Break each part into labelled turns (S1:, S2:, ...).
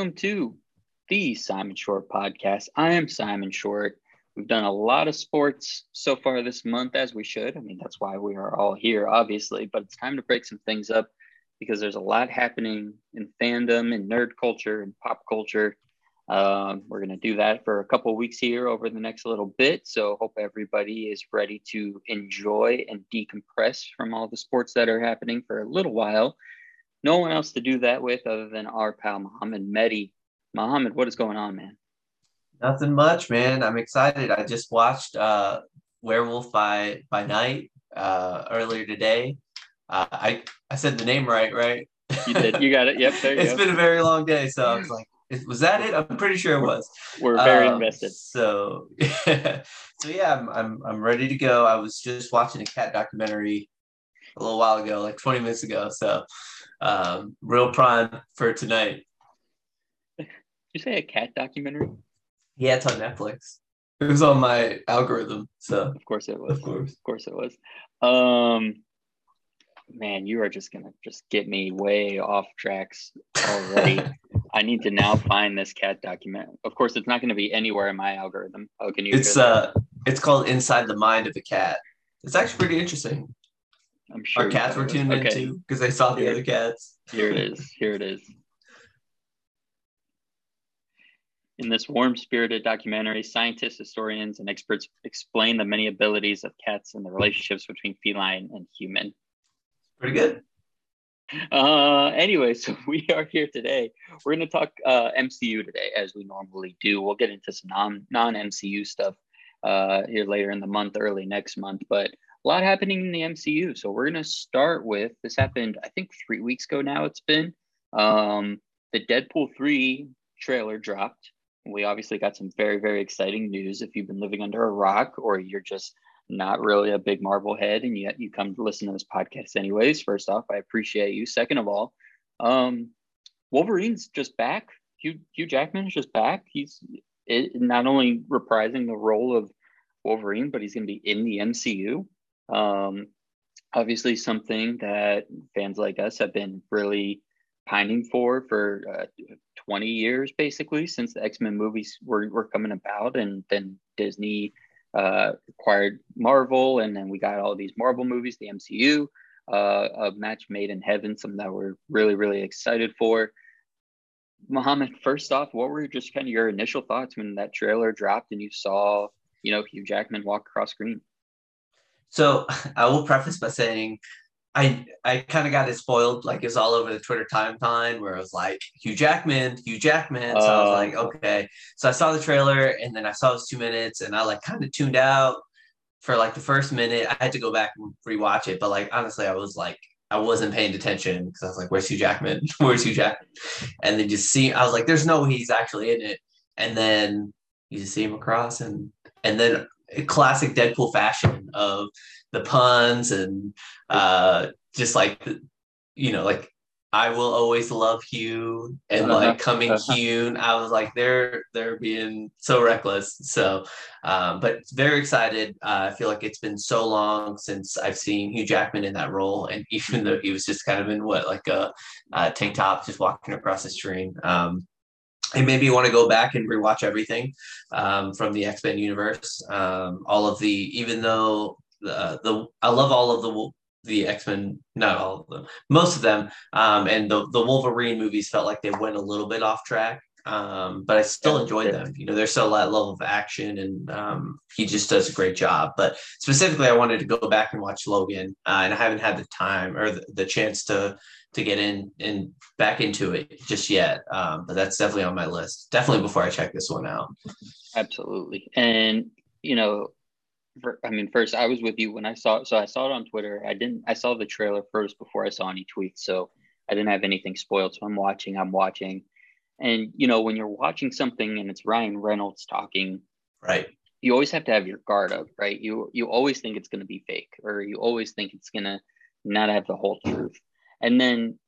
S1: welcome to the Simon Short podcast. I am Simon Short. We've done a lot of sports so far this month, as we should. I mean, that's why we are all here, obviously, but it's time to break some things up because there's a lot happening in fandom and nerd culture and pop culture. Um, we're going to do that for a couple weeks here over the next little bit. So, hope everybody is ready to enjoy and decompress from all the sports that are happening for a little while no one else to do that with other than our pal Muhammad Mehdi. Muhammad, what is going on, man?
S2: Nothing much, man. I'm excited. I just watched uh, Werewolf by by Night uh, earlier today. Uh, I I said the name right, right?
S1: You did. You got it. Yep. There you
S2: it's
S1: go.
S2: been a very long day, so I was like, was that it? I'm pretty sure it was.
S1: We're very
S2: Um,
S1: invested.
S2: So, so yeah, I'm, I'm I'm ready to go. I was just watching a cat documentary a little while ago, like 20 minutes ago. So, um, real prime for tonight.
S1: Did you say a cat documentary?
S2: Yeah, it's on Netflix. It was on my algorithm, so
S1: Of course it was.
S2: of course.
S1: Of course it was. Um, man, you are just gonna just get me way off tracks already. I need to now find this cat document. Of course, it's not going to be anywhere in my algorithm. Oh, can you?
S2: It's uh, it's called Inside the Mind of a Cat. It's actually pretty interesting.
S1: I'm sure
S2: Our cats were tuned in too because they saw the
S1: Here.
S2: other cats.
S1: Here it is. Here it is. In this warm spirited documentary, scientists, historians, and experts explain the many abilities of cats and the relationships between feline and human.
S2: Pretty good.
S1: Uh, anyway, so we are here today. We're going to talk uh, MCU today, as we normally do. We'll get into some non non MCU stuff uh, here later in the month, early next month, but a lot happening in the MCU. So we're going to start with this happened, I think, three weeks ago now. It's been um, the Deadpool 3 trailer dropped. We obviously got some very, very exciting news. If you've been living under a rock or you're just not really a big Marvel head and yet you come to listen to this podcast anyways, first off, I appreciate you. Second of all, um, Wolverine's just back. Hugh, Hugh Jackman is just back. He's it, not only reprising the role of Wolverine, but he's going to be in the MCU. Um, obviously, something that fans like us have been really pining for for uh, 20 years, basically, since the X Men movies were, were coming about, and then Disney uh, acquired Marvel, and then we got all these Marvel movies, the MCU, uh, a match made in heaven, something that we're really, really excited for. Muhammad, first off, what were just kind of your initial thoughts when that trailer dropped and you saw, you know, Hugh Jackman walk across screen?
S2: So I will preface by saying I I kind of got it spoiled. Like it was all over the Twitter timeline where it was like Hugh Jackman, Hugh Jackman. So I was
S1: Oh.
S2: like, okay. So I saw the trailer and then I saw it was two minutes and I like kind of tuned out for like the first minute. I had to go back and rewatch it, but like honestly, I was like I wasn't paying attention because I was like, where's Hugh Jackman? where's Hugh Jackman? And then just see, I was like, there's no way he's actually in it. And then you just see him across and and then classic Deadpool fashion of the puns and uh just like the- you know like I will always love Hugh and
S1: Uh-huh,
S2: like coming
S1: uh-huh.
S2: Hugh. I was like they're they're being so reckless. So um but very excited. Uh, I feel like it's been so long since I've seen Hugh Jackman in that role and even though he was just kind of in what like a, uh tank top just walking across the screen. Um it maybe me want to go back and rewatch everything um, from the X Men universe. Um, all of the, even though the the I love all of the the X Men, not all of them, most of them, um, and the the Wolverine movies felt like they went a little bit off track. Um, but I still
S1: Yeah,
S2: enjoyed
S1: sure.
S2: them. You know, there's still that level of action, and um, he just does a great job. But specifically, I wanted to go back and watch Logan, uh, and I haven't had the time or the, the chance to to get in and back into it just yet. Um, but that's definitely on my list. Definitely before I check this one out.
S1: Absolutely. And, you know, for, I mean, first, I was with you when I saw it. So I saw it on Twitter. I didn't, I saw the trailer first before I saw any tweets. So I didn't have anything spoiled. So I'm watching, I'm watching. And, you know, when you're watching something and it's Ryan Reynolds talking,
S2: Right.
S1: you always have to have your guard up, right? You you always think it's going to be fake, or you always think it's going to not have the whole truth. And then,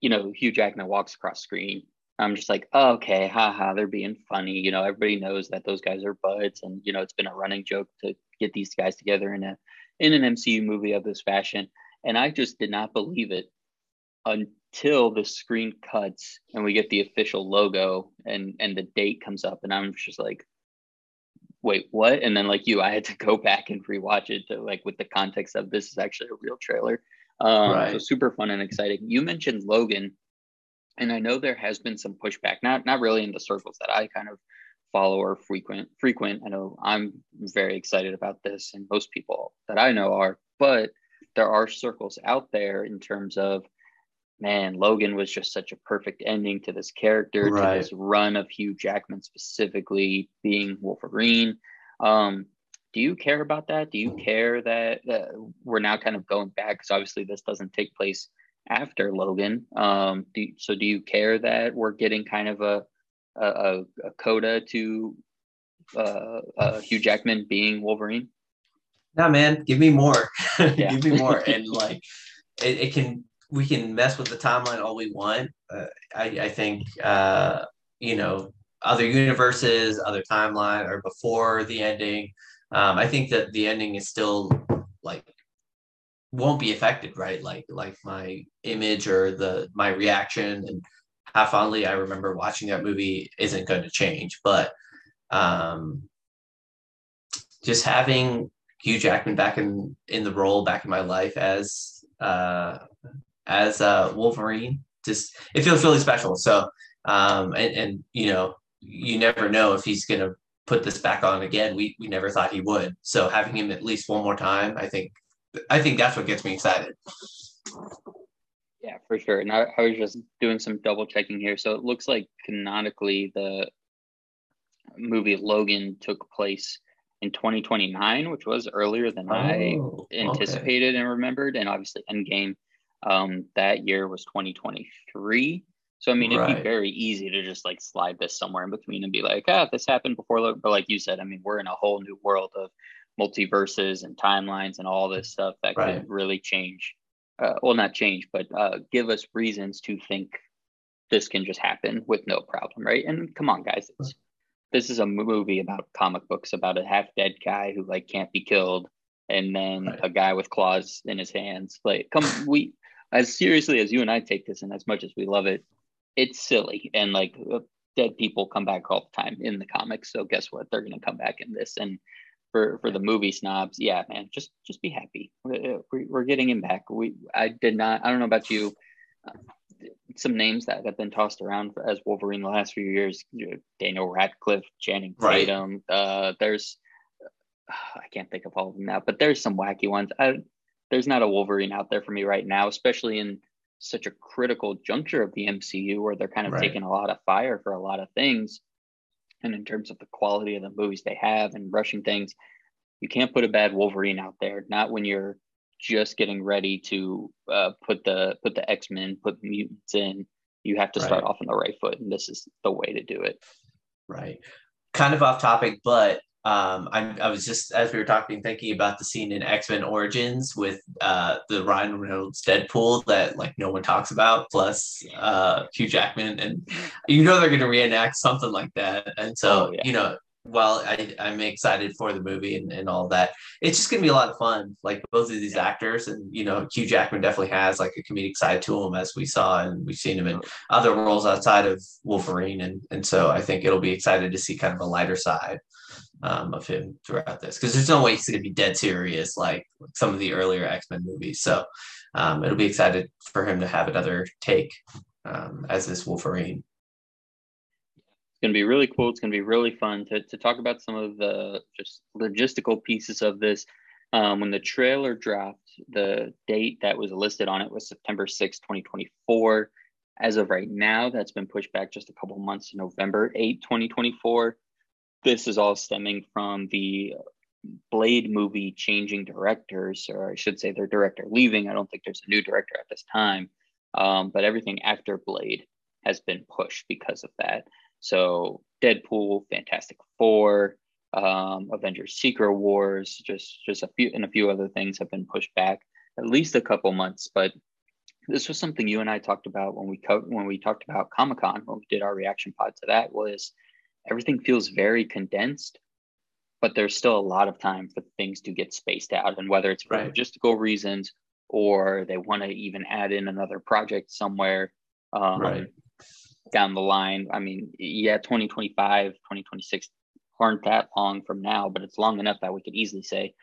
S1: you know, Hugh Jackman walks across screen. I'm just like, oh, okay, haha, they're being funny. You know, everybody knows that those guys are buds, and you know, it's been a running joke to get these guys together in a in an MCU movie of this fashion. And I just did not believe it until the screen cuts and we get the official logo and and the date comes up and i'm just like wait what and then like you i had to go back and rewatch it to like with the context of this is actually a real trailer um right. so super fun and exciting you mentioned logan and i know there has been some pushback not not really in the circles that i kind of follow or frequent frequent i know i'm very excited about this and most people that i know are but there are circles out there in terms of man, Logan was just such a perfect ending to this character, right. to this run of Hugh Jackman specifically being Wolverine. Um, do you care about that? Do you care that, that we're now kind of going back? Because obviously this doesn't take place after Logan. Um, do, so do you care that we're getting kind of a a, a coda to uh, uh, Hugh Jackman being Wolverine?
S2: No, man, give me more. give me more, and like it, it can we can mess with the timeline all we want. Uh, I, I think uh, you know other universes, other timeline, or before the ending. Um, I think that the ending is still like won't be affected, right? Like like my image or the my reaction and how fondly I remember watching that movie isn't going to change. But um, just having Hugh Jackman back in in the role, back in my life as uh, as uh, Wolverine. Just it feels really special. So um, and and you know you never know if he's gonna put this back on again. We we never thought he would. So having him at least one more time, I think I think that's what gets me excited.
S1: Yeah, for sure. And I, I was just doing some double checking here. So it looks like canonically the movie Logan took place in 2029, which was earlier than oh, I anticipated okay. and remembered. And obviously Endgame um, that year was 2023. So I mean, it'd be very easy to just like slide this somewhere in between and be like, ah, this happened before. But like you said, I mean, we're in a whole new world of multiverses and timelines and all this stuff that right. could really change. Uh, well, not change, but uh, give us reasons to think this can just happen with no problem, right? And come on, guys, this is a movie about comic books about a half dead guy who like can't be killed, and then right. a guy with claws in his hands. Like, come, we as seriously as you and I take this, and as much as we love it, it's silly. And like uh, dead people come back all the time in the comics. So guess what? They're going to come back in this. And for for the movie snobs, yeah, man, just just be happy. We're, we're getting him back. We I did not. I don't know about you. Uh, some names that have been tossed around as Wolverine the last few years: Daniel Radcliffe, Channing Tatum. Right. Uh, there's I can't think of all of them now, but there's some wacky ones. I there's not a Wolverine out there for me right now, especially in such a critical juncture of the MCU where they're kind of right. taking a lot of fire for a lot of things. And in terms of the quality of the movies they have and rushing things, you can't put a bad Wolverine out there. Not when you're just getting ready to uh, put the put the X Men, put the mutants in. You have to start right. off on the right foot, and this is the way to do it.
S2: Right. Kind of off topic, but um, I, I was just as we were talking thinking about the scene in X-Men Origins with uh, the Ryan Reynolds Deadpool that like no one talks about, plus uh, Hugh Jackman, and you know they're going to reenact something like that, and so oh, yeah. you know while I, I'm excited for the movie and, and all that, it's just gonna be a lot of fun. Like both of these actors, and you know, Hugh Jackman definitely has like a comedic side to him, as we saw, and we've seen him in other roles outside of Wolverine, and and so I think it'll be excited to see kind of a lighter side um, of him throughout this because there's no way he's going to be dead serious like some of the earlier X Men movies. So um, it'll be excited for him to have another take um, as this Wolverine.
S1: It's going to be really cool. It's going to be really fun to, to talk about some of the just logistical pieces of this. Um, when the trailer dropped, the date that was listed on it was September 6, 2024. As of right now, that's been pushed back just a couple months to November 8, 2024 this is all stemming from the Blade movie changing directors, or I should say their director leaving. I don't think there's a new director at this time, um, but everything after Blade has been pushed because of that. So Deadpool, Fantastic Four, um, Avengers: Secret Wars, just just a few and a few other things have been pushed back at least a couple months. But this was something you and I talked about when we co- when we talked about Comic Con when we did our reaction pod to that was everything feels very condensed, but there's still a lot of time for things to get spaced out. And whether it's for right. logistical reasons or they want to even add in another project somewhere um, right. down the line. I mean, yeah, 2025, 2026 aren't that long from now, but it's long enough that we could easily say,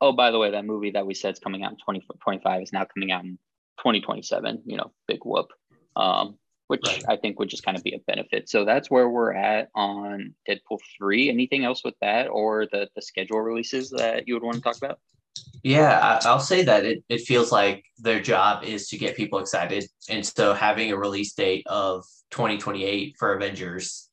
S1: oh, by the way, that movie that we said is coming out in 2025 is now coming out in 2027, you know, big whoop. Um, which right. I think would just kind of be a benefit. So that's where we're at on Deadpool 3. Anything else with that or the, the schedule releases that you would want to talk about?
S2: Yeah, I, will say that it, it feels like their job is to get people excited. And so having a release date of 2028 for Avengers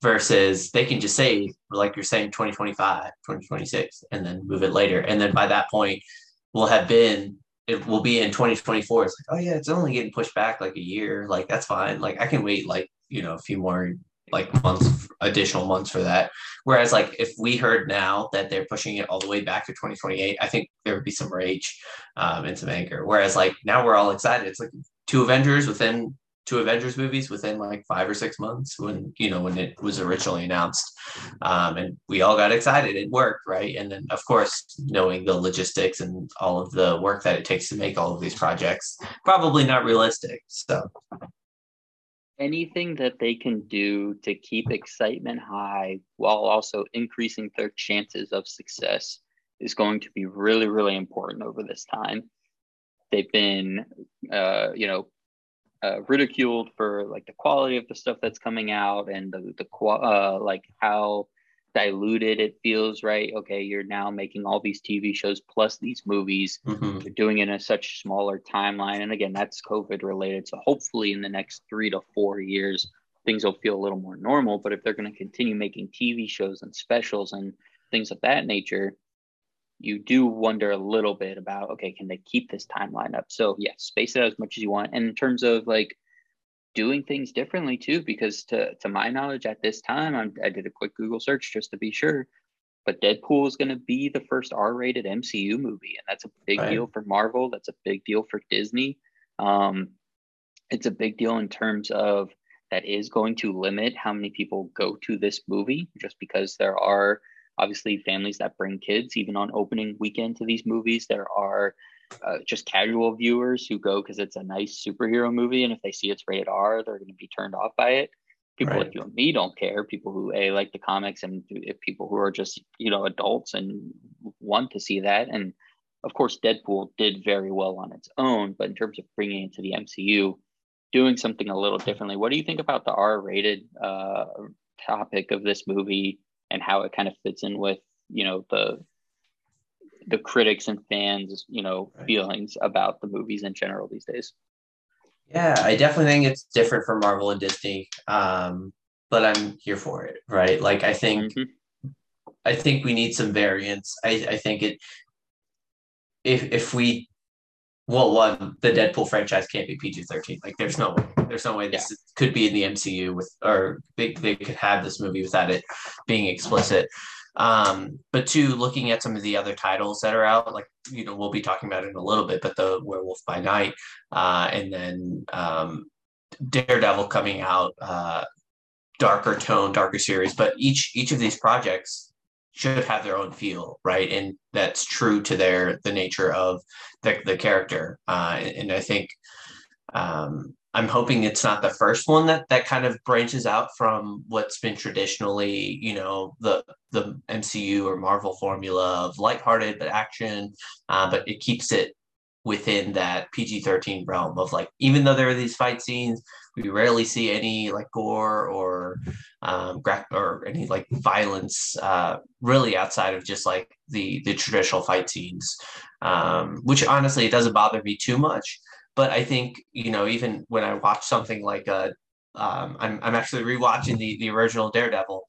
S2: versus they can just say, like you're saying, 2025, 2026, and then move it later. And then by that point, we'll have been, it will be in 2024. It's like, oh, yeah, it's only getting pushed back like a year. Like, that's fine. Like, I can wait like, you know, a few more like months additional months for that whereas like if we heard now that they're pushing it all the way back to 2028 i think there would be some rage um, and some anger whereas like now we're all excited it's like two avengers within two avengers movies within like five or six months when you know when it was originally announced. Um, and we all got excited. It worked right? And then of course knowing the logistics and all of the work that it takes to make all of these projects probably not realistic so.
S1: Anything that they can do to keep excitement high while also increasing their chances of success is going to be really really important over this time. They've been uh, you know uh, ridiculed for like the quality of the stuff that's coming out and the the uh, like how diluted it feels right? Okay you're now making all these tv shows plus these movies. Mm-hmm. you're doing it in a such smaller timeline. And again that's covid related. So hopefully in the next three to four years things will feel a little more normal. But if they're going to continue making tv shows and specials and things of that nature you do wonder a little bit about okay can they keep this timeline up? So yeah space it out as much as you want. And in terms of like doing things differently too because to to my knowledge at this time I'm, i did a quick google search just to be sure but deadpool is going to be the first r-rated mcu movie and that's a big right. deal for marvel that's a big deal for disney. Um, it's a big deal in terms of that is going to limit how many people go to this movie just because there are obviously families that bring kids even on opening weekend to these movies there are uh, just casual viewers who go because it's a nice superhero movie, and if they see it's rated R, they're going to be turned off by it. People right. like you and me don't care. People who a like the comics, and if people who are just you know adults and want to see that, and of course, Deadpool did very well on its own. But in terms of bringing it to the MCU, doing something a little differently, what do you think about the R-rated uh, topic of this movie and how it kind of fits in with you know the the critics and fans, you know, right. feelings about the movies in general these days.
S2: Yeah, I definitely think it's different from Marvel and Disney, um, but I'm here for it, right? Like, I think, mm-hmm. I think we need some variance. I, I think it, if if we, well, one, the Deadpool franchise can't be PG thirteen. Like, there's no way. There's no way this yeah. could be in the MCU with, or they, they could have this movie without it being explicit. Um, but two, looking at some of the other titles that are out, like you know, we'll be talking about it in a little bit, but the Werewolf by Night, uh, and then um, Daredevil coming out, uh, darker tone, darker series. But each each of these projects should have their own feel, right? And that's true to their the nature of the the character. Uh, and, I think um, I'm hoping it's not the first one that that kind of branches out from what's been traditionally, you know, the the MCU or Marvel formula of lighthearted but action, uh, but it keeps it within that PG-13 realm of like, even though there are these fight scenes, we rarely see any like gore or um, gra- or any like violence, uh, really outside of just like the the traditional fight scenes, um, which honestly it doesn't bother me too much. But I think you know even when I watch something like a, um, I'm I'm actually rewatching the the original Daredevil,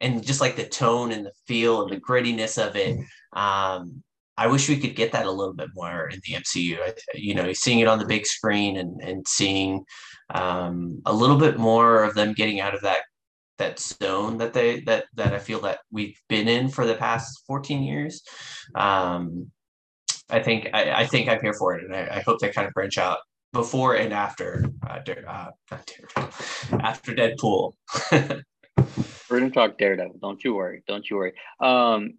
S2: and just like the tone and the feel and the grittiness of it. Um, I wish we could get that a little bit more in the MCU. I, you know, seeing it on the big screen and and seeing um, a little bit more of them getting out of that that zone that they that that I feel that we've been in for the past 14 years. Um, I think I, I think I'm here for it, and I, I hope they kind of branch out before and after uh, uh, after Deadpool.
S1: We're gonna talk Daredevil. Don't you worry. Don't you worry. Um,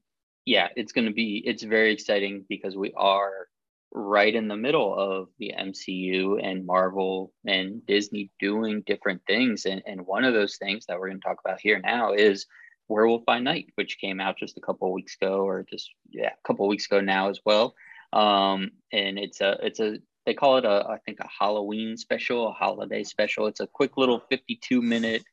S1: yeah, it's gonna be. It's very exciting because we are right in the middle of the MCU and Marvel and Disney doing different things. And, and one of those things that we're going to talk about here now is Werewolf by Night, which came out just a couple weeks ago, or just yeah, a couple weeks ago now as well. Um, and it's a it's a they call it a I think a Halloween special, a holiday special. It's a quick little 52 minute,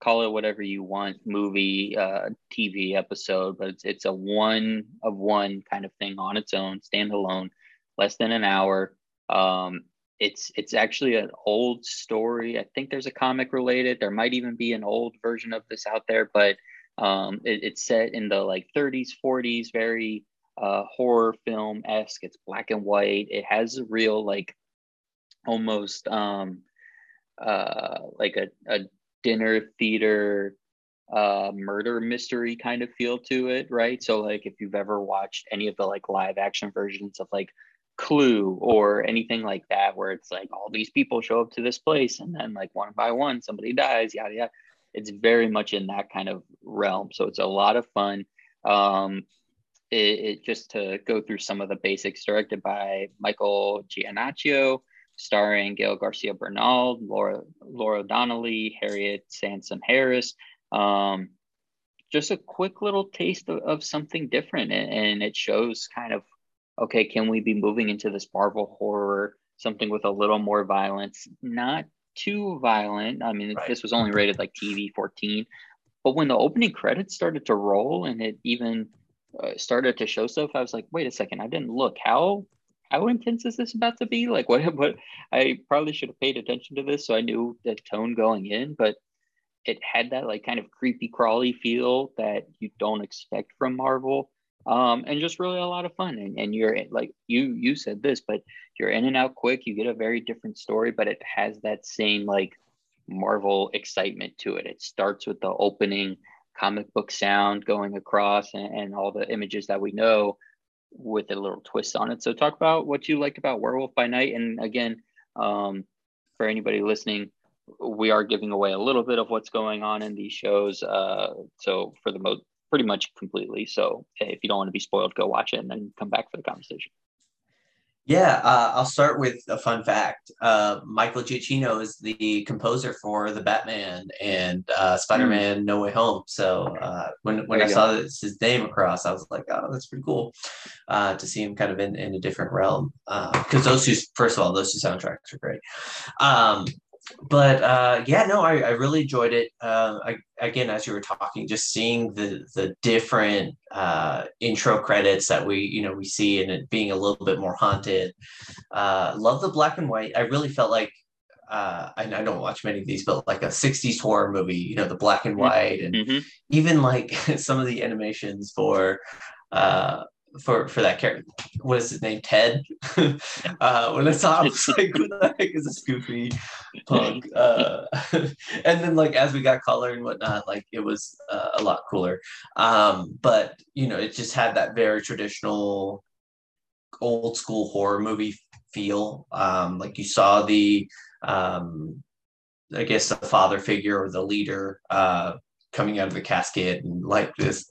S1: call it whatever you want, movie, uh, TV episode, but it's it's a one of one kind of thing on its own, standalone, less than an hour. Um, it's it's actually an old story. I think there's a comic related. There might even be an old version of this out there, but um, it, it's set in the like 30s, 40s, very uh, horror film esque. It's black and white. It has a real like almost um, uh, like a, a dinner theater uh, murder mystery kind of feel to it, right? So like if you've ever watched any of the like live action versions of like Clue or anything like that, where it's like all these people show up to this place and then like one by one somebody dies, yada yada it's very much in that kind of realm. So it's a lot of fun. Um, it, it, just to go through some of the basics, directed by Michael Giacchino, starring Gael Garcia Bernal, Laura Laura Donnelly, Harriet Sansom Harris. Um, just a quick little taste of, of something different, and, and it shows kind of okay, can we be moving into this Marvel horror, something with a little more violence, not too violent. I mean, right. this was only rated like TV 14. But when the opening credits started to roll and it even uh, started to show stuff, I was like, wait a second, I didn't look. How how intense is this about to be? Like, what? What? I probably should have paid attention to this so I knew the tone going in, but it had that like kind of creepy crawly feel that you don't expect from Marvel um, and just really a lot of fun. And, and you're like you you said this, but you're in and out quick. You get a very different story, but it has that same like Marvel excitement to it. It starts with the opening comic book sound going across and, and all the images that we know with a little twist on it. So talk about what you like about Werewolf by Night. And again, um, for anybody listening, we are giving away a little bit of what's going on in these shows. Uh, so for the most pretty much completely. So if you don't want to be spoiled, go watch it and then come back for the conversation.
S2: Yeah, uh, I'll start with a fun fact. Uh, Michael Giacchino is the composer for the Batman and uh, Spider-Man: mm. No Way Home. So uh, when when I go. saw this, his name across, I was like, oh, that's pretty cool uh, to see him kind of in, in a different realm. Because uh, those two, first of all, those two soundtracks are great. Um, but uh, yeah, no, I, I really enjoyed it. Uh, I, again, as you were talking, just seeing the the different uh, intro credits that we you know we see and it being a little bit more haunted. Uh, love the black and white. I really felt like uh, I, I don't watch many of these, but like a '60s horror movie, you know, the black and mm-hmm. white, and mm-hmm. even like some of the animations for uh, for for that character. What is his name? Ted. uh, when I saw, him, I was like, "Who the heck is this goofy punk?" Uh, and then, like as we got color and whatnot, like it was uh, a lot cooler. Um, but you know, it just had that very traditional, old school horror movie feel. Um, like you saw the, um, I guess, the father figure or the leader uh, coming out of the casket and like this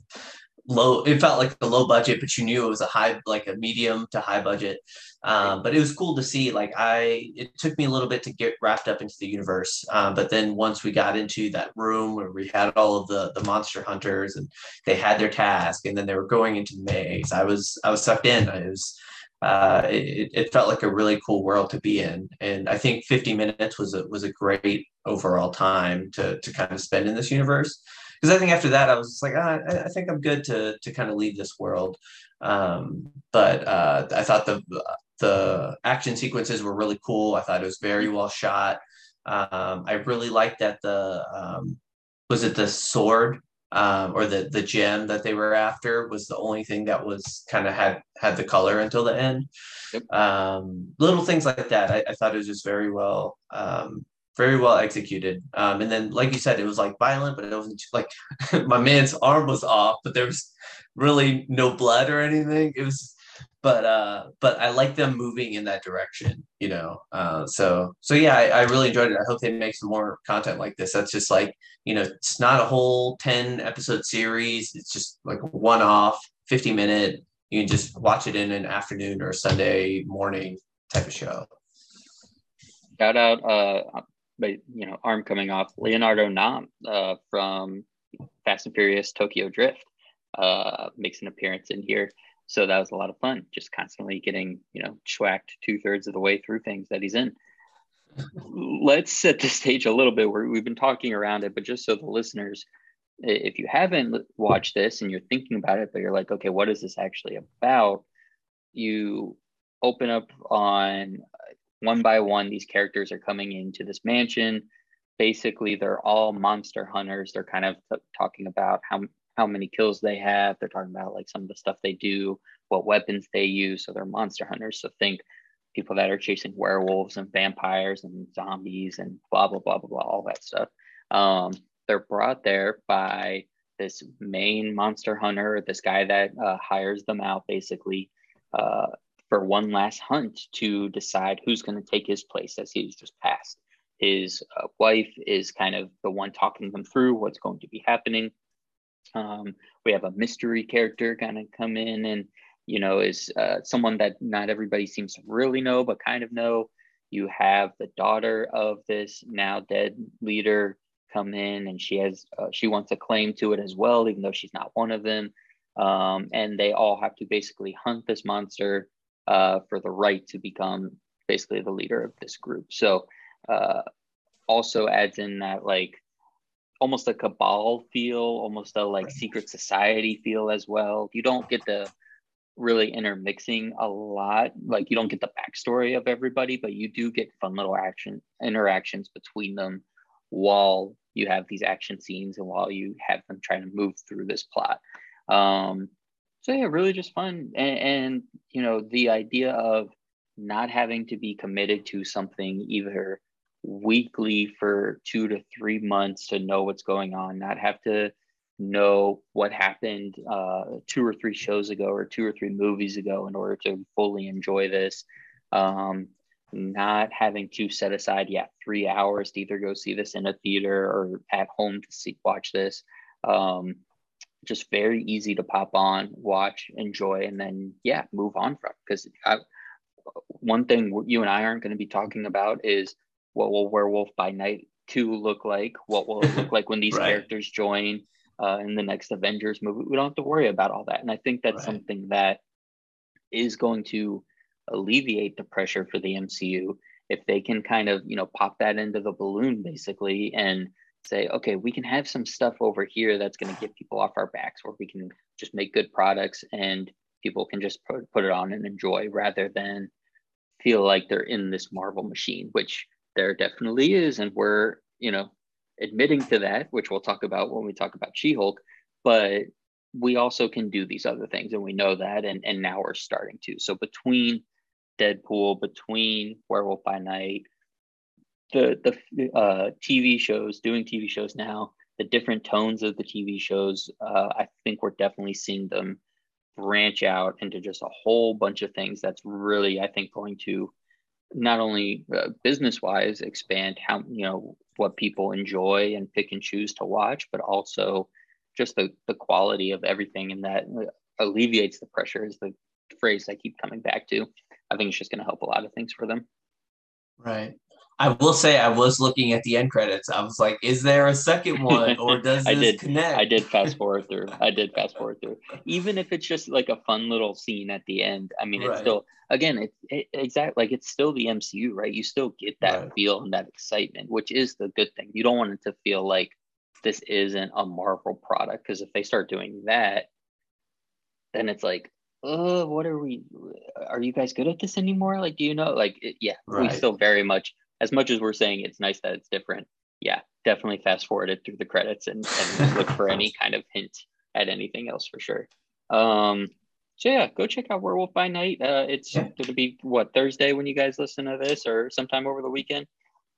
S2: low it felt like a low budget but you knew it was a high like a medium to high budget. Um, but it was cool to see like i it took me a little bit to get wrapped up into the universe. Um, but then once we got into that room where we had all of the the monster hunters and they had their task and then they were going into the maze i was i was sucked in. I was uh, it, it felt like a really cool world to be in. And i think 50 minutes was a was a great overall time to to kind of spend in this universe because I think after that I was just like, ah, I, I, think I'm good to to kind of leave this world. Um, but uh, I thought the the action sequences were really cool. I thought it was very well shot. Um, I really liked that the um, was it the sword um, or the the gem that they were after was the only thing that was kind of had had the color until the end. Yep. Um, little things like that. I, I, thought it was just very well um, very well executed. Um, and then, like you said, it was like violent, but it wasn't like my man's arm was off, but there was really no blood or anything. It was, but uh, but I like them moving in that direction, you know. Uh, so so yeah, I, I really enjoyed it. I hope they make some more content like this. That's just like you know, it's not a whole ten episode series. It's just like one off, fifty minute you can just watch it in an afternoon or Sunday morning type of show.
S1: Shout out, uh, but you know, arm coming off Leonardo Nam uh, from Fast and Furious Tokyo Drift uh, makes an appearance in here. So that was a lot of fun, just constantly getting, you know, schwacked two thirds of the way through things that he's in. Let's set the stage a little bit where we've been talking around it, but just so the listeners, if you haven't watched this and you're thinking about it, but you're like, okay, what is this actually about? You open up on one by one, these characters are coming into this mansion. Basically, they're all monster hunters. They're kind of t- talking about how how many kills they have. They're talking about like some of the stuff they do, what weapons they use. So they're monster hunters. So think people that are chasing werewolves and vampires and zombies and blah blah blah blah blah all that stuff. Um, they're brought there by this main monster hunter, this guy that uh, hires them out basically uh, for one last hunt to decide who's going to take his place as he's just passed. His uh, wife is kind of the one talking them through what's going to be happening. Um, we have a mystery character kind of come in and, you know, is uh, someone that not everybody seems to really know, but kind of know. You have the daughter of this now dead leader come in and she has, uh, she wants a claim to it as well, even though she's not one of them. Um, and they all have to basically hunt this monster uh, for the right to become basically the leader of this group. So uh, also adds in that like almost a cabal feel, almost a like secret society feel as well. You don't get the really intermixing a lot. Like you don't get the backstory of everybody, but you do get fun little action interactions between them while you have these action scenes and while you have them trying to move through this plot. Um, so yeah, really just fun. And, and, you know, the idea of not having to be committed to something either weekly for two to three months to know what's going on, not have to know what happened uh, two or three shows ago or two or three movies ago in order to fully enjoy this. Um, not having to set aside, yeah, three hours to either go see this in a theater or at home to see watch this. Um, just very easy to pop on, watch, enjoy, and then yeah, move on from. Because one thing you and I aren't going to be talking about is what will Werewolf by Night two look like? What will it look like when these right. characters join uh, in the next Avengers movie? We don't have to worry about all that, and I think that's right. something that is going to alleviate the pressure for the MCU if they can kind of you know pop that into the balloon basically and say, okay, we can have some stuff over here that's going to get people off our backs, where we can just make good products and people can just put, put it on and enjoy rather than feel like they're in this Marvel machine, which there definitely is. And we're, you know, admitting to that, which we'll talk about when we talk about She Hulk. But we also can do these other things, and we know that. And, and now we're starting to. So between Deadpool, between Werewolf by Night, the the uh, TV shows, doing TV shows now, the different tones of the TV shows, uh, I think we're definitely seeing them branch out into just a whole bunch of things. That's really, I think, going to not only uh, business wise expand how you know what people enjoy and pick and choose to watch, but also just the the quality of everything, and that uh, alleviates the pressure is the phrase I keep coming back to. I think it's just going to help a lot of things for them.
S2: Right. I will say I was looking at the end credits. I was like, is there a second one or does this
S1: I did,
S2: connect?
S1: I did fast forward through. I did fast forward through. Even if it's just like a fun little scene at the end. I mean, it's still again, it's it, exactly like it's still the MCU, right? You still get that right. feel and that excitement, which is the good thing. You don't want it to feel like this isn't a Marvel product because if they start doing that, then it's like, uh, what are we? Are you guys good at this anymore? Like, do you know? Like, it, yeah, right. we still very much as much as we're saying it's nice that it's different, yeah, definitely fast forward it through the credits and, and look for any kind of hint at anything else for sure. Um, so yeah, go check out Werewolf by Night. Uh, it's yeah. going to be what Thursday when you guys listen to this, or sometime over the weekend.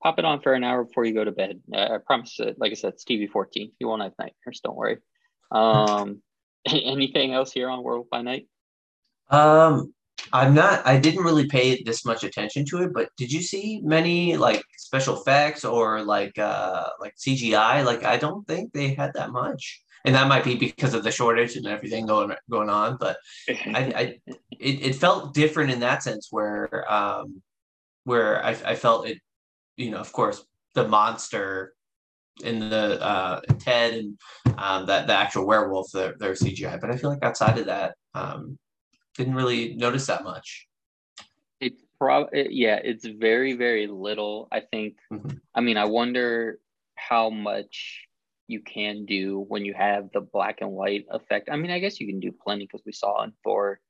S1: Pop it on for an hour before you go to bed. Uh, I promise. It, like I said, it's TV fourteen. You won't have nightmares. Don't worry. Um, anything else here on Werewolf by Night?
S2: Um, I'm not. I didn't really pay this much attention to it, but did you see many like special effects or like uh like CGI? Like I don't think they had that much. and that might be because of the shortage and everything going going on. But I, I it, it felt different in that sense where um, where I, I felt it, you know, of course, the monster in the uh, Ted and um, that the actual werewolf, they're, they're CGI. But I feel like outside of that, um, didn't really notice that much.
S1: It's probably yeah, it's very very little. I think. Mm-hmm. I mean, I wonder how much you can do when you have the black and white effect. I mean, I guess you can do plenty because we saw in Thor,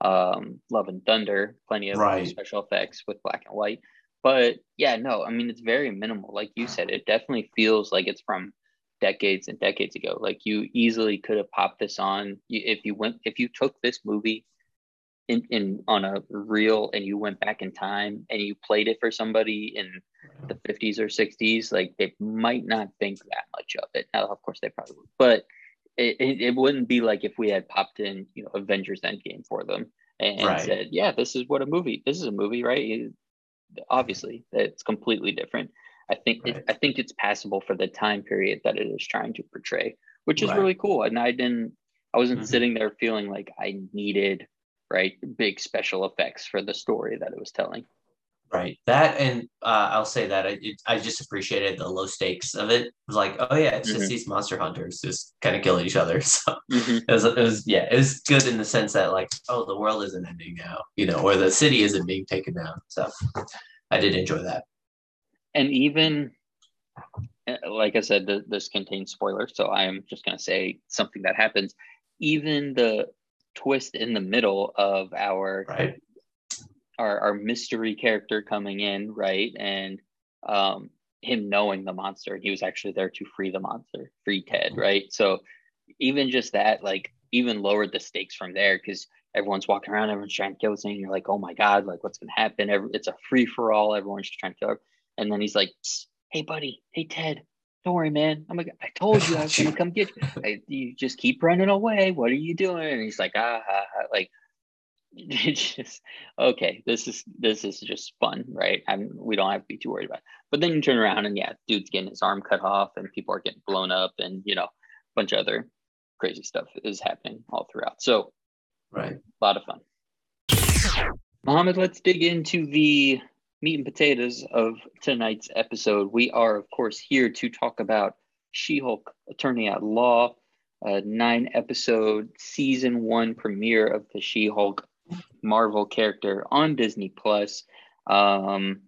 S1: um, Love and Thunder, plenty of right. special effects with black and white. But yeah, no, I mean, it's very minimal. Like you said, it definitely feels like it's from decades and decades ago. Like you easily could have popped this on if you went, if you took this movie in, in on a reel and you went back in time and you played it for somebody in the 50s or 60s like they might not think that much of it now of course they probably would but it, it, it wouldn't be like if we had popped in you know avengers endgame for them and, right. said yeah this is what a movie this is a movie right obviously it's completely different i think right. it, i think it's passable for the time period that it is trying to portray which is right. really cool and i didn't i wasn't mm-hmm. sitting there feeling like i needed right? Big special effects for the story that it was telling.
S2: Right. That and uh, I'll say that I it, I just appreciated the low stakes of it. It was like, oh yeah, it's mm-hmm. just these monster hunters just kind of killing each other. So mm-hmm. it, was, it was yeah, it was good in the sense that like, oh, the world isn't ending now, you know, or the city isn't being taken down. So I did enjoy that.
S1: And even eh, like I said, the, this contains spoilers, so I am just gonna say something that happens. Even the twist in the middle of our
S2: right.
S1: our, our mystery character coming in, right? And um, him knowing the monster, and he was actually there to free the monster, free Ted, mm-hmm. right? So even just that, like, even lowered the stakes from there because everyone's walking around, everyone's trying to kill this thing. You're like, oh my god, like what's gonna happen? Every, it's a free for all. Everyone's just trying to kill her. And then he's like, hey buddy, hey Ted, don't worry, man. I'm like, I told you I was gonna come get you. I, you just keep running away. What are you doing? And he's like, ah, ah, ah. like it's just okay. This is this is just fun, right? I'm we don't have to be too worried about. It. But then you turn around and yeah, dude's getting his arm cut off, and people are getting blown up, and you know, a bunch of other crazy stuff is happening all throughout. So,
S2: right,
S1: a lot of fun. Muhammad, let's dig into the meat and potatoes of tonight's episode. We are, of course, here to talk about She Hulk Attorney at Law, a nine episode season one premiere of the She Hulk Marvel character on Disney Plus. Um,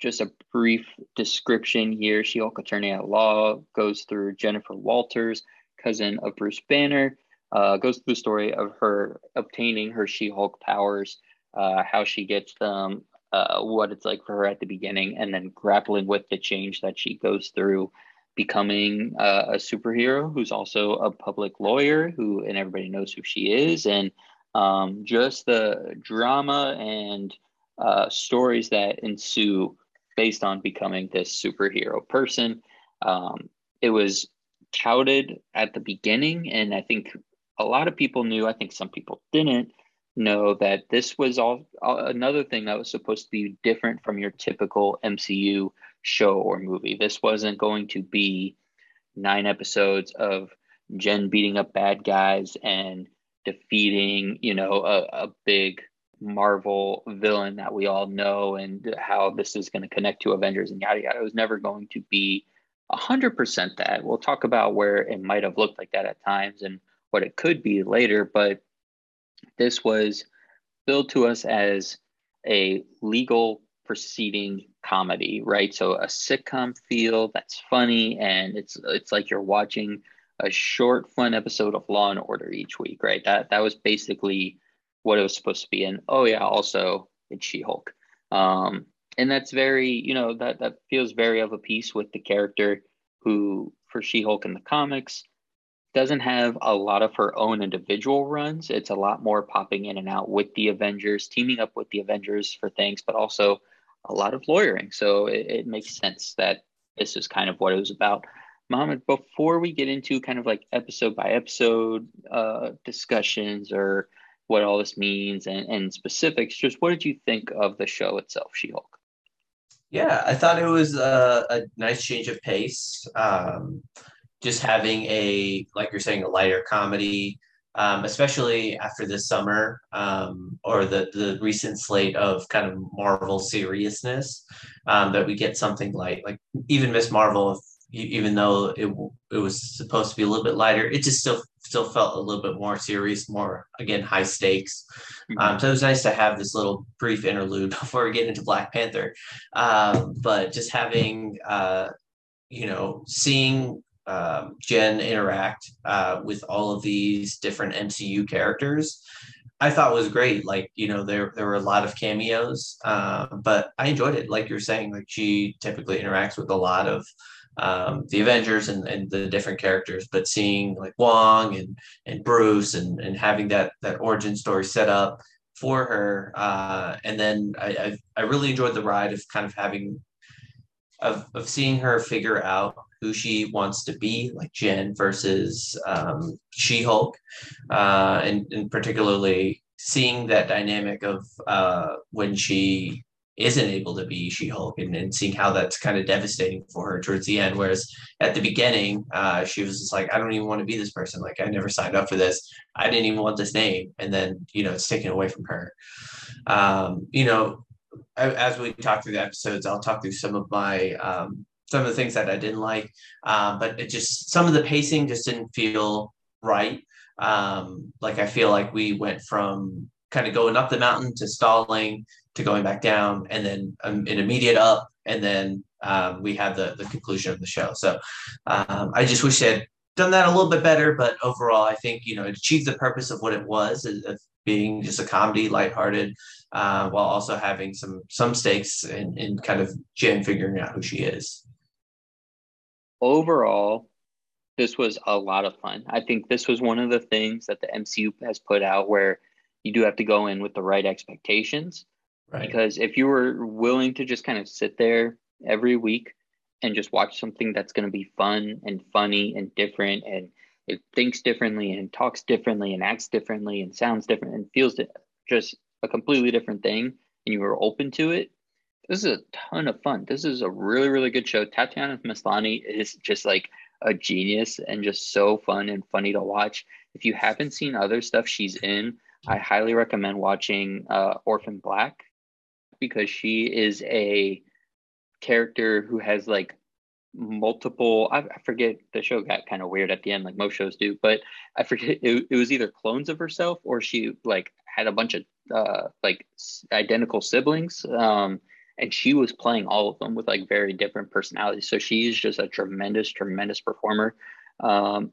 S1: just a brief description here She Hulk Attorney at Law goes through Jennifer Walters, cousin of Bruce Banner, uh, goes through the story of her obtaining her She Hulk powers. Uh, how she gets them, uh, what it's like for her at the beginning and then grappling with the change that she goes through becoming uh, a superhero who's also a public lawyer who and everybody knows who she is. And um, just the drama and uh, stories that ensue based on becoming this superhero person um, it was touted at the beginning. And i think a lot of people knew i think some people didn't know that this was all, another thing that was supposed to be different from your typical MCU show or movie. This wasn't going to be nine episodes of Jen beating up bad guys and defeating, you know, a, a big Marvel villain that we all know and how this is going to connect to Avengers and yada yada. It was never going to be a hundred percent that. We'll talk about where it might have looked like that at times and what it could be later, but this was billed to us as a legal proceeding comedy, right? So a sitcom feel that's funny and it's it's like you're watching a short fun episode of Law and Order each week, right? That that was basically what it was supposed to be. And oh yeah, also it's She-Hulk. Um, and that's very, you know, that that feels very of a piece with the character who for She-Hulk in the comics doesn't have a lot of her own individual runs. It's a lot more popping in and out with the Avengers, teaming up with the Avengers for things, but also a lot of lawyering. So it, it makes sense that this is kind of what it was about. Muhammad, before we get into kind of like episode by episode uh, discussions or what all this means and, and specifics, just what did you think of the show itself, She Hulk?
S2: Yeah, I thought it was a, a nice change of pace. Um, just having a like you're saying a lighter comedy um, especially after this summer um, or the, the recent slate of kind of Marvel seriousness, um, that we get something like like even Miss Marvel, even though it it was supposed to be a little bit lighter, it just still still felt a little bit more serious, more again high stakes. Mm-hmm. Um, so it was nice to have this little brief interlude before we get into Black Panther. Um, but just having uh, you know seeing um, Jen interact uh, with all of these different MCU characters, I thought was great. Like you know, there there were a lot of cameos, uh, but I enjoyed it. Like you're saying, like she typically interacts with a lot of um, the Avengers and, and the different characters, but seeing like Wong and and Bruce and and having that that origin story set up for her, uh, and then I, I I really enjoyed the ride of kind of having of of seeing her figure out who she wants to be, like Jen versus um, She Hulk, uh, and, and particularly seeing that dynamic of uh, when she isn't able to be She Hulk and, and seeing how that's kind of devastating for her towards the end. Whereas at the beginning, uh, she was just like, I don't even want to be this person. Like, I never signed up for this. I didn't even want this name. And then, you know, it's taken away from her. Um, you know, as we talk through the episodes, I'll talk through some of my um, some of the things that I didn't like. Um, but it just some of the pacing just didn't feel right. Um, like I feel like we went from kind of going up the mountain to stalling to going back down, and then um, an immediate up, and then um, we had the the conclusion of the show. So um, I just wish they had done that a little bit better. But overall, I think you know it achieved the purpose of what it was of being just a comedy, lighthearted, uh, while also having some some stakes in, in kind of Jen figuring out who she is
S1: overall, this was a lot of fun. I think this was one of the things that the MCU has put out where you do have to go in with the right expectations. Right. Because if you were willing to just kind of sit there every week and just watch something that's going to be fun and funny and different and it thinks differently and talks differently and acts differently and sounds different and feels just a completely different thing and you were open to it, this is a ton of fun. This is a really, really good show. Tatiana Maslany is just like a genius and just so fun and funny to watch. If you haven't seen other stuff she's in, I highly recommend watching uh, Orphan Black because she is a character who has like multiple I, I forget the show got kind of weird at the end like most shows do but i forget it, it was either clones of herself or she like had a bunch of uh like identical siblings um and she was playing all of them with like very different personalities. So she's just a tremendous, tremendous performer. Um,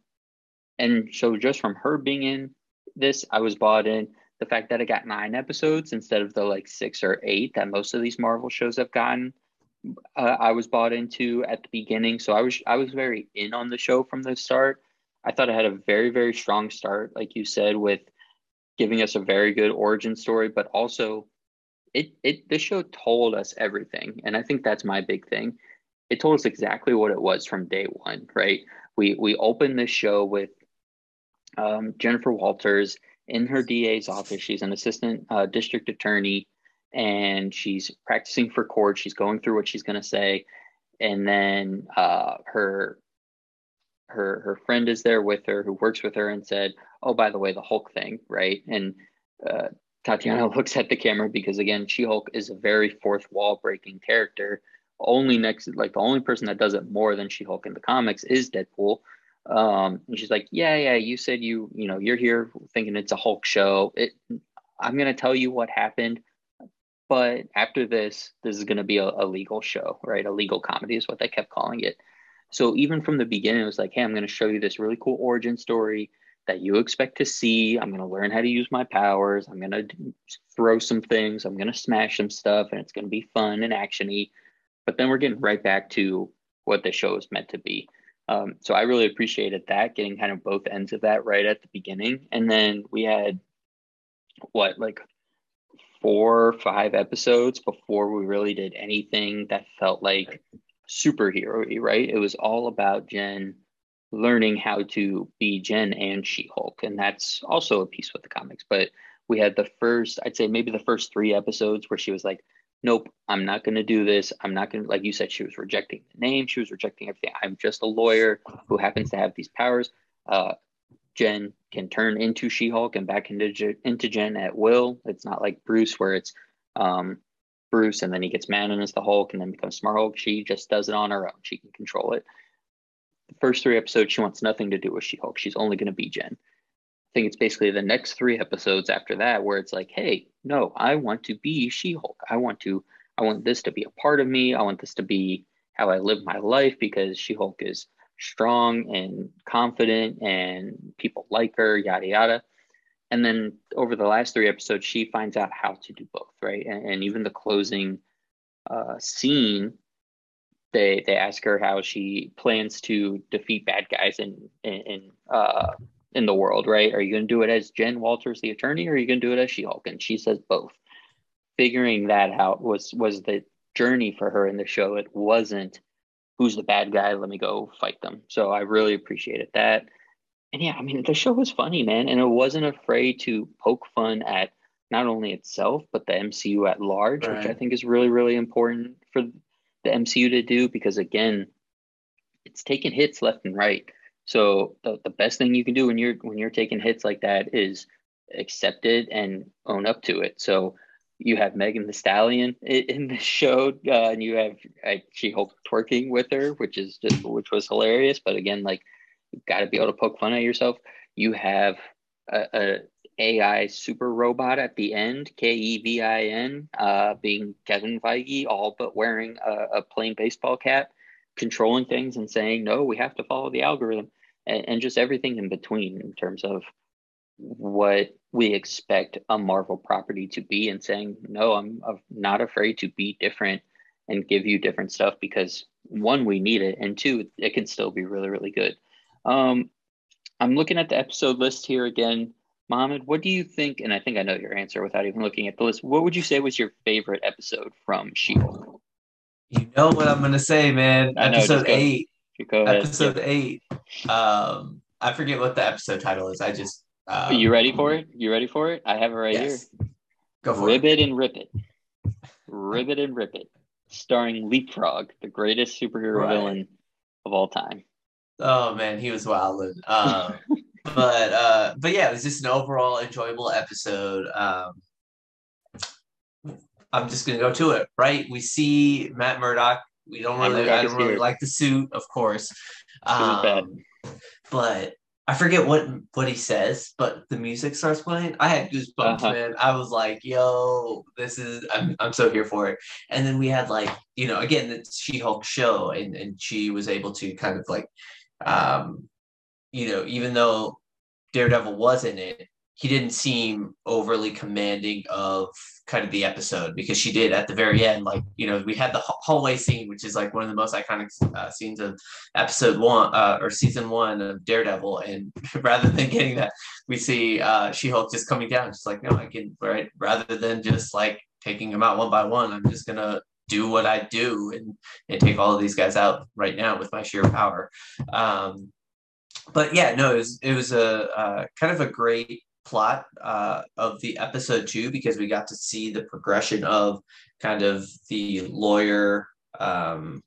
S1: and so just from her being in this, I was bought in. The fact that it got nine episodes instead of the like six or eight that most of these Marvel shows have gotten, uh, I was bought into at the beginning. So I was I was very in on the show from the start. I thought it had a very very strong start, like you said, with giving us a very good origin story, but also it it this show told us everything and i think that's my big thing. It told us exactly what it was from day one right? We we opened this show with um, jennifer walters in her da's office. She's an assistant uh, district attorney and she's practicing for court. She's going through what she's going to say. And then uh, her her her friend is there with her who works with her and said oh by the way the hulk thing right? And uh, Tatiana looks at the camera because again, She-Hulk is a very fourth wall breaking character. Only next, like the only person that does it more than She-Hulk in the comics is Deadpool. Um, and she's like, "Yeah, yeah, you said you, you know, you're here thinking it's a Hulk show. It, I'm gonna tell you what happened, but after this, this is gonna be a, a legal show, right? A legal comedy is what they kept calling it. So even from the beginning, it was like, hey, I'm gonna show you this really cool origin story that you expect to see. I'm going to learn how to use my powers. I'm going to throw some things. I'm going to smash some stuff, and it's going to be fun and actiony. But then we're getting right back to what the show is meant to be. Um, so I really appreciated that, getting kind of both ends of that right at the beginning. And then we had what, like four or five episodes before we really did anything that felt like superhero right? It was all about Jen learning how to be Jen and She Hulk. And that's also a piece with the comics. But we had the first, I'd say maybe the first three episodes where she was like nope, I'm not going to do this. I'm not going to, like you said, she was rejecting the name. She was rejecting everything. I'm just a lawyer who happens to have these powers. Uh, Jen can turn into She Hulk and back into, into Jen at will. It's not like Bruce, where it's um, Bruce and then he gets mad and is the Hulk and then becomes Smart Hulk. She just does it on her own. She can control it. The first three episodes, she wants nothing to do with She Hulk. She's only going to be Jen I think it's basically the next three episodes after that where it's like, hey, no, I want to be She-Hulk. I want to, I want this to be a part of me. I want this to be how I live my life because She-Hulk is strong and confident and people like her, yada yada. And then over the last three episodes, she finds out how to do both, right? And, and even the closing uh, scene, they they ask her how she plans to defeat bad guys in in, in uh, in the world, right? Are you going to do it as Jen Walters, the attorney, or are you going to do it as She-Hulk? And she says both. Figuring that out was was the journey for her in the show. It wasn't who's the bad guy, let me go fight them. So I really appreciated that. And yeah, I mean the show was funny, man, and it wasn't afraid to poke fun at not only itself but the MCU at large, right. which I think is really really important for the MCU to do because again, it's taking hits left and right so the, the best thing you can do when you're when you're taking hits like that is accept it and own up to it. So you have Megan Thee Stallion in the show, uh, and you have She Hulk twerking with her, which is just which was hilarious. But again, like you've got to be able to poke fun at yourself. You have a AI super robot at the end, K E V I N, uh, being Kevin Feige, all but wearing a, a plain baseball cap controlling things and saying no we have to follow the algorithm and, and just everything in between in terms of what we expect a marvel property to be and saying no i'm, not afraid to be different and give you different stuff because one we need it and two it can still be really really good. Um, i'm looking at the episode list here again Muhammad, what do you think? And I think I know your answer without even looking at the list. What would you say was your favorite episode from She-Hulk?
S2: You know what I'm gonna say, man. I episode know, eight. Episode yeah. eight. Um, I forget what the episode title is. I just. Um,
S1: Are you ready for it? You ready for it? I have it right yes. here. Go for Ribbit it. and Rip It. Ribbit and Rip It, starring Leapfrog, the greatest superhero right. villain of all time.
S2: Oh man, he was wild. Um, but uh, but yeah, it was just an overall enjoyable episode. Um, I'm just gonna go to it. Right, we see Matt Murdock. We don't really, I don't really like the suit, of course. Um, but I forget what what he says, but the music starts playing. I had goosebumps, uh-huh. man. I was like, "Yo, this is I'm I'm so here for it." And then we had like, you know, again the She-Hulk show, and and she was able to kind of like, um, you know, even though Daredevil was in it, he didn't seem overly commanding of kind of the episode because she did at the very end like you know we had the hallway scene which is like one of the most iconic uh, scenes of episode one uh, or season one of daredevil. And rather than getting that we see uh, she-hulk just coming down just like no i can right? Rather than just like taking them out one by one i'm just gonna do what i do and, and take all of these guys out right now with my sheer power. Um, but yeah, no, it was it was a uh, kind of a great plot uh, of the episode two because we got to see the progression of kind of the lawyer um,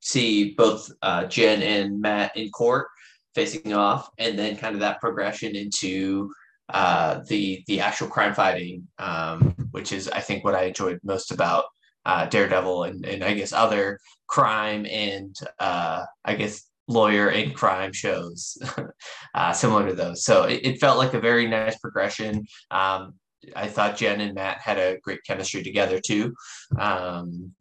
S2: see both uh, Jen and Matt in court facing off, and then kind of that progression into uh, the the actual crime fighting, um, which is I think what I enjoyed most about uh, Daredevil and and I guess other crime and uh, I guess lawyer and crime shows uh, similar to those. So it, it, felt like a very nice progression. Um, I thought Jen and Matt had a great chemistry together too. Um,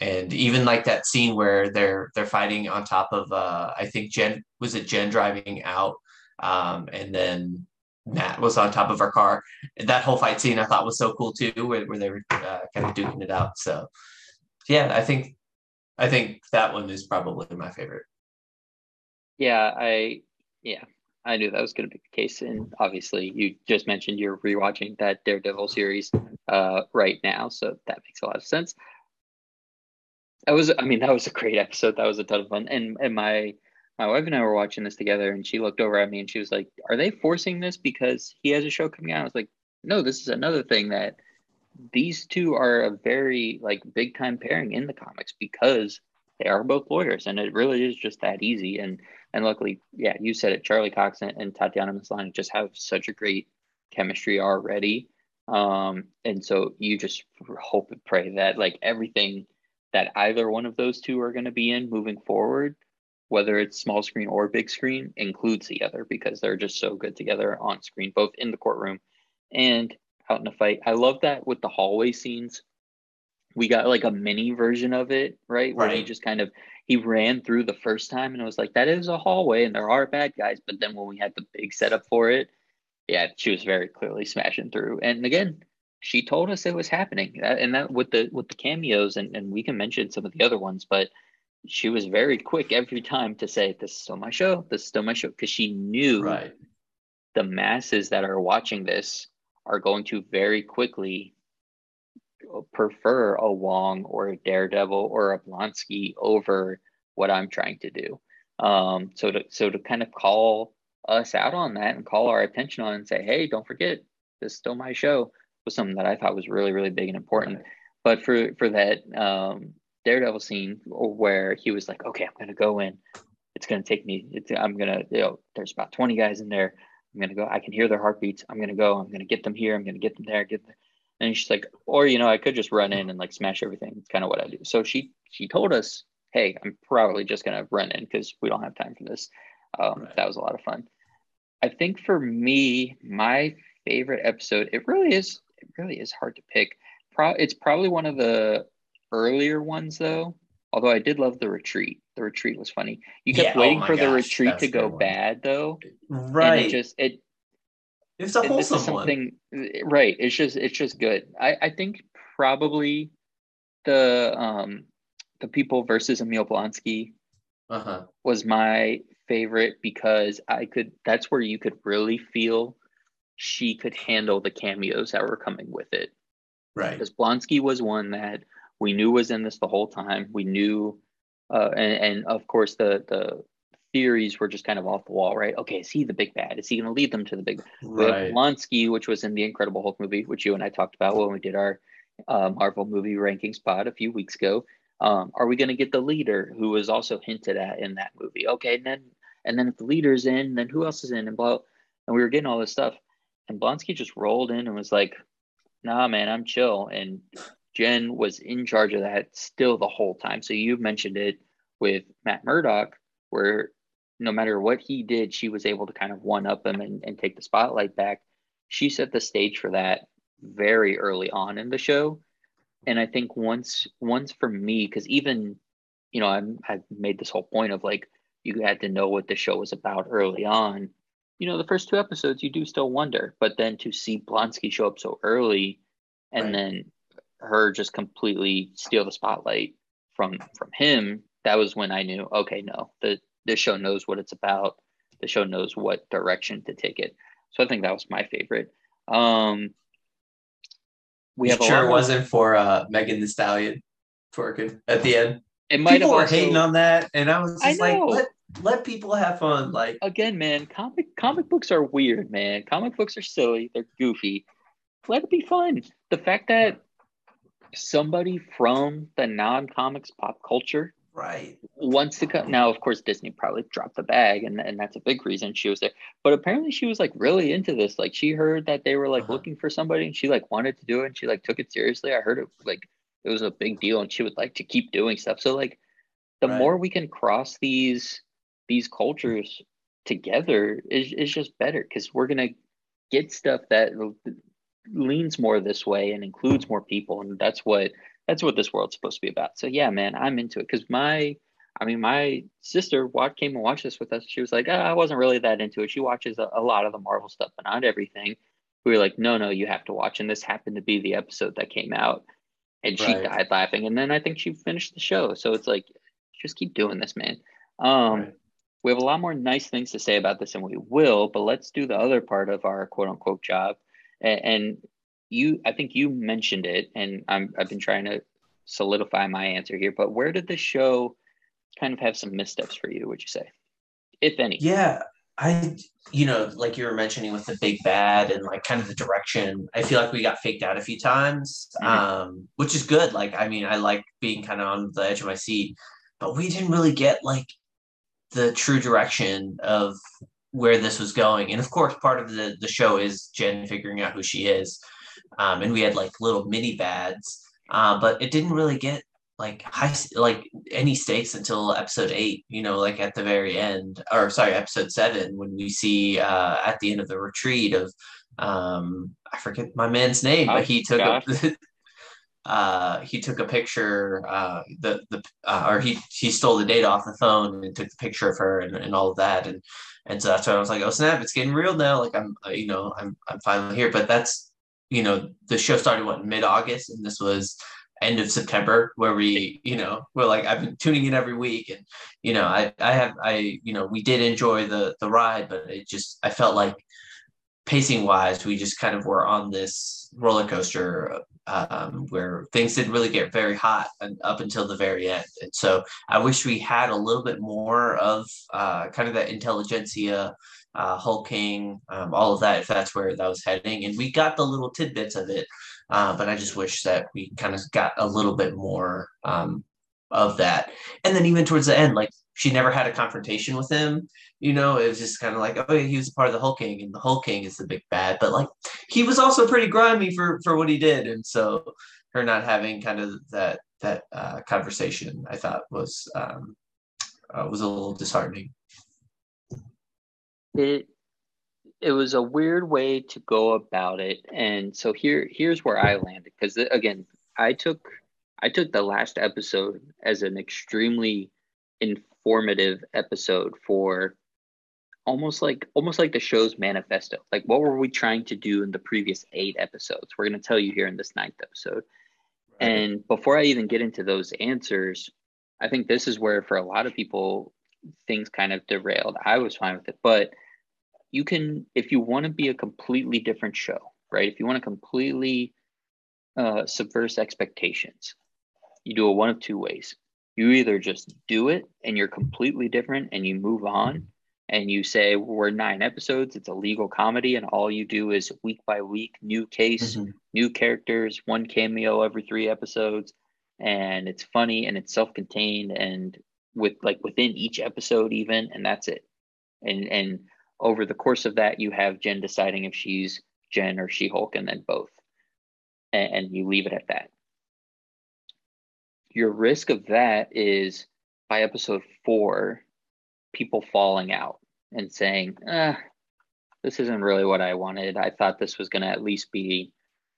S2: and even like that scene where they're they're fighting on top of uh, I think Jen was it Jen driving out um, and then Matt was on top of her car. That whole fight scene I thought was so cool too, where, where they were uh, kind of duking it out. So yeah, I think I think that one is probably my favorite.
S1: Yeah, I yeah, I knew that was going to be the case, and obviously, you just mentioned you're rewatching that Daredevil series uh, right now, so that makes a lot of sense. That was, I mean, that was a great episode. That was a ton of fun, and and my my wife and I were watching this together, and she looked over at me and she was like, "Are they forcing this because he has a show coming out?" I was like, "No, this is another thing that these two are a very like big time pairing in the comics because they are both lawyers and it really is just that easy and and luckily yeah you said it charlie cox and, and tatiana maslany just have such a great chemistry already um and so you just hope and pray that like everything that either one of those two are going to be in moving forward whether it's small screen or big screen includes the other because they're just so good together on screen both in the courtroom and out in the fight i love that with the hallway scenes we got like a mini version of it, right? Where right. he just kind of he ran through the first time and it was like that is a hallway and there are bad guys, but then when we had the big setup for it, yeah, she was very clearly smashing through. And again, she told us it was happening, and that with the with the cameos, and and we can mention some of the other ones, but she was very quick every time to say, "This is still my show. This is still my show," because she knew
S2: right.
S1: the masses that are watching this are going to very quickly prefer a Wong or a Daredevil or a Blonsky over what I'm trying to do. Um, so to so to kind of call us out on that and call our attention on and say, hey, don't forget, this is still my show was something that I thought was really, really big and important. Right. But for for that um, Daredevil scene where he was like, okay, I'm gonna go in. It's gonna take me. It's, I'm gonna. You know, there's about 20 guys in there. I'm gonna go. I can hear their heartbeats. I'm gonna go. I'm gonna get them here. I'm gonna get them there. Get them. And she's like, or you know, I could just run in and like smash everything. It's kind of what I do. So she she told us, hey, I'm probably just gonna run in because we don't have time for this. Um, right. That was a lot of fun. I think for me, my favorite episode, it really is, it really is hard to pick. Pro- it's probably one of the earlier ones though. Although I did love the retreat. The retreat was funny. You kept yeah, oh waiting oh for gosh, the retreat to go bad though.
S2: Right.
S1: And it just it
S2: it's a wholesome this is something,
S1: one. Right. It's just it's just good. I, I think probably the um the people versus Emil Blonsky
S2: uh-huh.
S1: was my favorite because I could that's where you could really feel she could handle the cameos that were coming with it.
S2: Right.
S1: Because Blonsky was one that we knew was in this the whole time. We knew uh, and, and of course the the theories were just kind of off the wall, right? Okay, is he the big bad? Is he going to lead them to the big?
S2: Right.
S1: Blonsky, which was in the Incredible Hulk movie, which you and I talked about when we did our uh, Marvel movie ranking spot a few weeks ago. Um, are we going to get the leader who was also hinted at in that movie? Okay, and then and then if the leader's in, then who else is in? And blah. And we were getting all this stuff, and Blonsky just rolled in and was like, "Nah, man, I'm chill." And Jen was in charge of that still the whole time. So you mentioned it with Matt Murdock, where no matter what he did, she was able to kind of one up him and, and take the spotlight back. She set the stage for that very early on in the show. And I think once once for me, because even, you know, I'm I've made this whole point of like you had to know what the show was about early on. You know, the first two episodes you do still wonder, but then to see Blonsky show up so early and right. then her just completely steal the spotlight from from him, that was when I knew, okay, no, the this show knows what it's about. The show knows what direction to take it. So I think that was my favorite. Um,
S2: we have sure it wasn't for uh, Megan Thee Stallion twerking at the end.
S1: It might
S2: people were also... hating on that, and I was just I like, let let people have fun. Like
S1: again, man, comic comic books are weird, man. Comic books are silly. They're goofy. Let it be fun. The fact that somebody from the non comics pop culture
S2: Right.
S1: Wants to come now, of course, Disney probably dropped the bag, and, and that's a big reason she was there. But apparently, she was like really into this. Like, she heard that they were like uh-huh. looking for somebody, and she like wanted to do it, and she like took it seriously. I heard it like it was a big deal, and she would like to keep doing stuff. So like, the right. more we can cross these these cultures together is is just better because we're gonna get stuff that leans more this way and includes more people, and that's what that's what this world's supposed to be about. So yeah, man, I'm into it because my, I mean, my sister watched, came and watched this with us. She was like, oh, I wasn't really that into it. She watches a, a lot of the Marvel stuff, but not everything. We were like, no, no, you have to watch. And this happened to be the episode that came out, and she right. died laughing. And then I think she finished the show. So it's like, just keep doing this, man. Um, right. We have a lot more nice things to say about this, and we will. But let's do the other part of our quote unquote job. And, and you I think you mentioned it, and I'm I've been trying to solidify my answer here. But where did the show kind of have some missteps for you? Would you say, if any?
S2: Yeah, I, you know, like you were mentioning with the big bad and like kind of the direction, I feel like we got faked out a few times, mm-hmm. um, which is good. Like, I mean, I like being kind of on the edge of my seat, but we didn't really get like the true direction of where this was going. And of course, part of the the show is Jen figuring out who she is, um, and we had like little mini bads, uh, but it didn't really get like high like any stakes until episode eight you know like at the very end or sorry episode seven when we see uh at the end of the retreat of um i forget my man's name but he took gosh. a uh he took a picture uh the the uh, or he he stole the data off the phone and took the picture of her and, and all of that and and so that's why i was like oh snap it's getting real now like i'm you know i'm i'm finally here but that's you know the show started what mid-august and this was end of September where we, you know, we're like I've been tuning in every week and you know, I I have I you know, we did enjoy the the ride, but it just I felt like pacing wise, we just kind of were on this roller coaster um, where things didn't really get very hot up until the very end. And so I wish we had a little bit more of uh, kind of that Intelligencia, uh, HulkKing, um, all of that, if that's where that was heading. And we got the little tidbits of it uh, but I just wish that we kind of got a little bit more um, of that. And then even towards the end, like she never had a confrontation with him. You know, it was just kind of like, oh, yeah, he was a part of the HulkKing, and the HulkKing is the big bad. But like, he was also pretty grimy for for what he did, and so her not having kind of that that uh, conversation, I thought was um, uh, was a little disheartening.
S1: It it was a weird way to go about it. And so here here's where i landed because again i took i took the last episode as an extremely informative episode for almost like almost like the show's manifesto. Like what were we trying to do in the previous eight episodes? We're going to tell you here in this ninth episode. Right. and before i even get into those answers i think this is where for a lot of people things kind of derailed. I was fine with it. But you can if you want to be a completely different show right? If you want to completely uh, subvert expectations you do it one of two ways. You either just do it and you're completely different and you move on and you say we're nine episodes. It's a legal comedy and all you do is week by week new case mm-hmm. new characters one cameo every three episodes. And it's funny and it's self-contained and with like within each episode even and that's it and and over the course of that, you have Jen deciding if she's Jen or She Hulk, and then both. And, and you leave it at that. Your risk of that is by episode four, people falling out and saying, eh, this isn't really what I wanted. I thought this was going to at least be,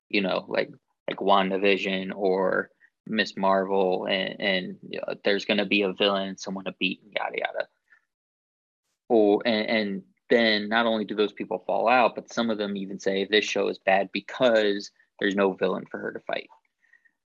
S1: you know, like like WandaVision or Miss Marvel, and, and you know, there's going to be a villain, someone to beat, and yada yada. Or and, and then not only do those people fall out, but some of them even say this show is bad because there's no villain for her to fight.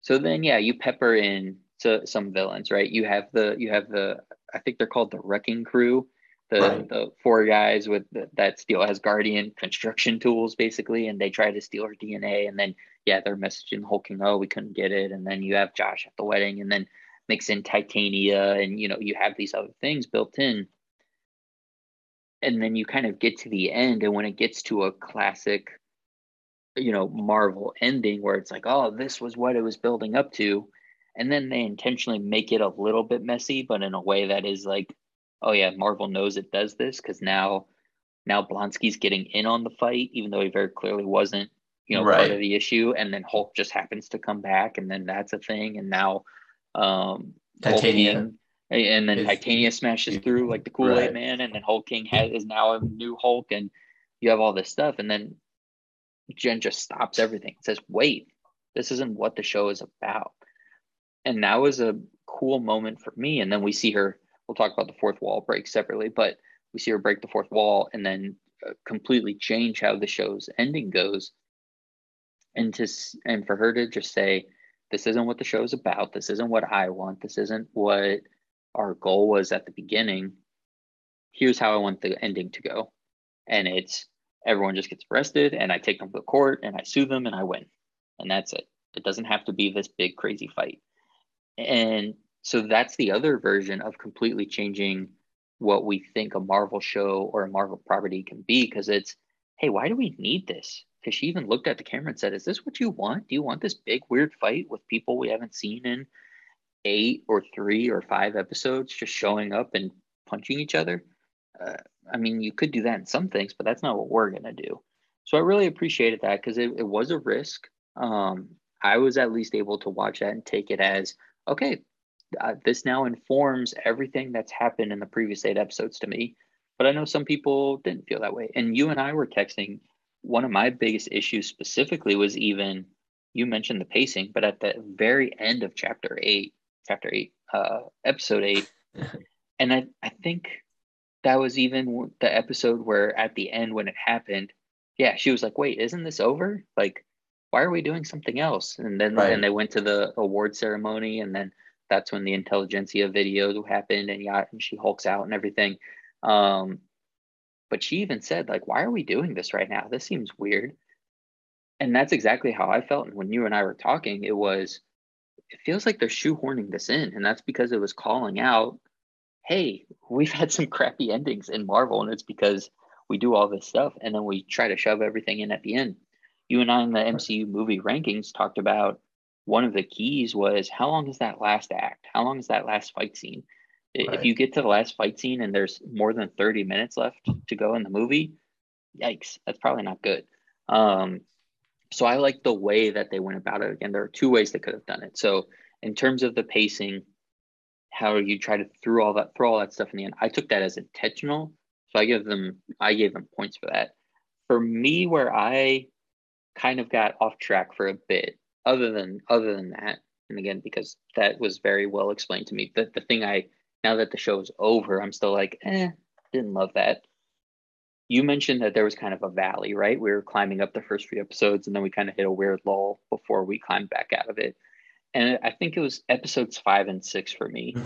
S1: So then, yeah, you pepper in to some villains, right? You have the you have the I think they're called the Wrecking Crew, the right. the four guys with the, that steal Asgardian construction tools basically, and they try to steal her DNA, and then yeah, they're messaging HulkKing, oh, we couldn't get it, and then you have Josh at the wedding, and then mix in Titania, and you know you have these other things built in. And then you kind of get to the end and when it gets to a classic you know marvel ending where it's like oh this was what it was building up to. And then they intentionally make it a little bit messy but in a way that is like oh yeah marvel knows it does this because now now blonsky's getting in on the fight even though he very clearly wasn't you know right. part of the issue and then hulk just happens to come back and then that's a thing and now um
S2: titania
S1: and then Titania smashes through like the Kool Aid right. Man, and then HulkKing has is now a new Hulk, and you have all this stuff, and then Jen just stops everything. Says, "Wait, this isn't what the show is about." And that was a cool moment for me. And then we see her. We'll talk about the fourth wall break separately, but we see her break the fourth wall and then uh, completely change how the show's ending goes. And to and for her to just say, "This isn't what the show's about. This isn't what I want. This isn't what." our goal was at the beginning here's how I want the ending to go. And it's everyone just gets arrested and I take them to the court and I sue them and I win. And that's it. It doesn't have to be this big crazy fight. And so that's the other version of completely changing what we think a Marvel show or a Marvel property can be because it's, hey, why do we need this? Because she even looked at the camera and said, Is this what you want? Do you want this big, weird fight with people we haven't seen in eight or three or five episodes just showing up and punching each other? Uh, I mean, you could do that in some things, but that's not what we're going to do. So I really appreciated that because it, it was a risk. Um, I was at least able to watch that and take it as okay, uh, this now informs everything that's happened in the previous eight episodes to me. But I know some people didn't feel that way. And you and I were texting. One of my biggest issues specifically was even you mentioned the pacing, but at the very end of chapter eight, chapter eight, uh, episode eight, and I, I think that was even the episode where at the end when it happened, yeah, she was like, "Wait, isn't this over? Like, why are we doing something else?" And then right. and they went to the award ceremony, and then that's when the Intelligencia video happened and yeah and she hulks out and everything um but she even said like why are we doing this right now this seems weird and that's exactly how i felt and when you and i were talking it was it feels like they're shoehorning this in and that's because it was calling out hey we've had some crappy endings in marvel and it's because we do all this stuff and then we try to shove everything in at the end you and i in the mcu movie rankings talked about one of the keys was how long is that last act? How long is that last fight scene? Right. If you get to the last fight scene and there's more than 30 minutes left to go in the movie, yikes, that's probably not good. Um, so I like the way that they went about it. Again, there are two ways they could have done it. So in terms of the pacing, how you try to throw all that throw all that stuff in the end, I took that as intentional. So I give them I gave them points for that. For me, where I kind of got off track for a bit other than other than that, and again because that was very well explained to me. But the thing I now that the show is over, I'm still like, eh, didn't love that. You mentioned that there was kind of a valley, right? We were climbing up the first few episodes, and then we kind of hit a weird lull before we climbed back out of it. And I think it was episodes five and six for me.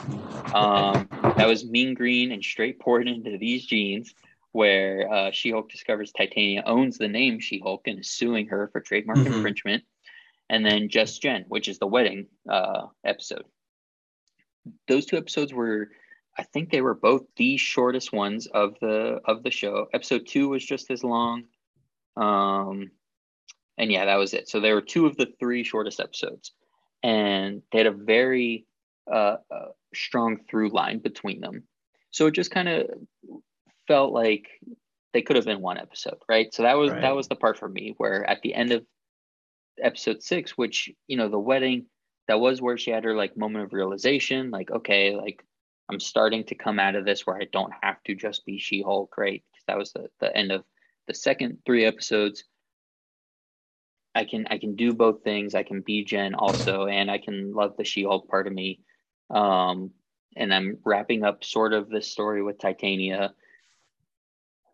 S1: Um, that was Mean Green and straight poured into these jeans, where uh, She Hulk discovers Titania owns the name She Hulk and is suing her for trademark mm-hmm. infringement and then Just Jen, which is the wedding uh, episode. Those two episodes were, I think they were both the shortest ones of the of the show. Episode two was just as long, um, and yeah, that was it. So they were two of the three shortest episodes, and they had a very uh, uh, strong through line between them. So it just kind of felt like they could have been one episode, right? So that was right. that was the part for me where at the end of episode six, which you know the wedding that was where she had her like moment of realization, like okay, like I'm starting to come out of this where I don't have to just be She Hulk, right? Because that was the the end of the second three episodes. I can I can do both things. I can be Jen also, and I can love the She Hulk part of me. Um, and I'm wrapping up sort of this story with Titania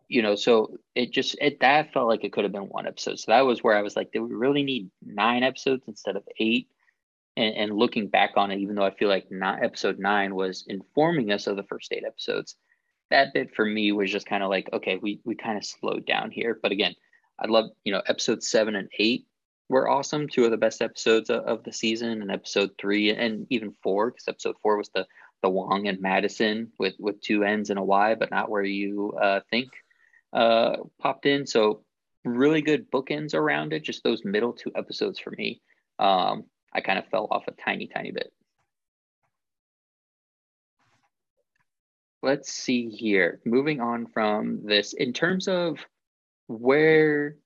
S1: you know, so it just it that felt like it could have been one episode. So that was where I was like, do we really need nine episodes instead of eight? And, and looking back on it, even though I feel like not episode nine was informing us of the first eight episodes, that bit for me was just kind of like, okay, we we kind of slowed down here. But again, I love you know episode seven and eight were awesome, two of the best episodes of, of the season, and episode three and even four because episode four was the the Wong and Madison with with two N's and a Y, but not where you uh, think uh, popped in. So really good bookends around it. Just those middle two episodes for me, um, I kind of fell off a tiny, tiny bit. Let's see here. Moving on from this, in terms of where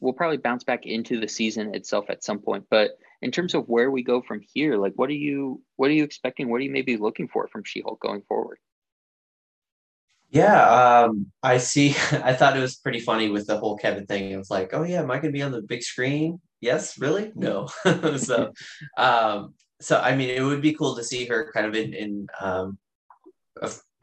S1: we'll probably bounce back into the season itself at some point, but in terms of where we go from here, like what are you what are you expecting? What are you maybe looking for from She-Hulk going forward?
S2: Yeah, um, I see. I thought it was pretty funny with the whole Kevin thing. It was like, oh yeah, am I gonna be on the big screen? Yes, really? No. so, um, so I mean, it would be cool to see her kind of in in um,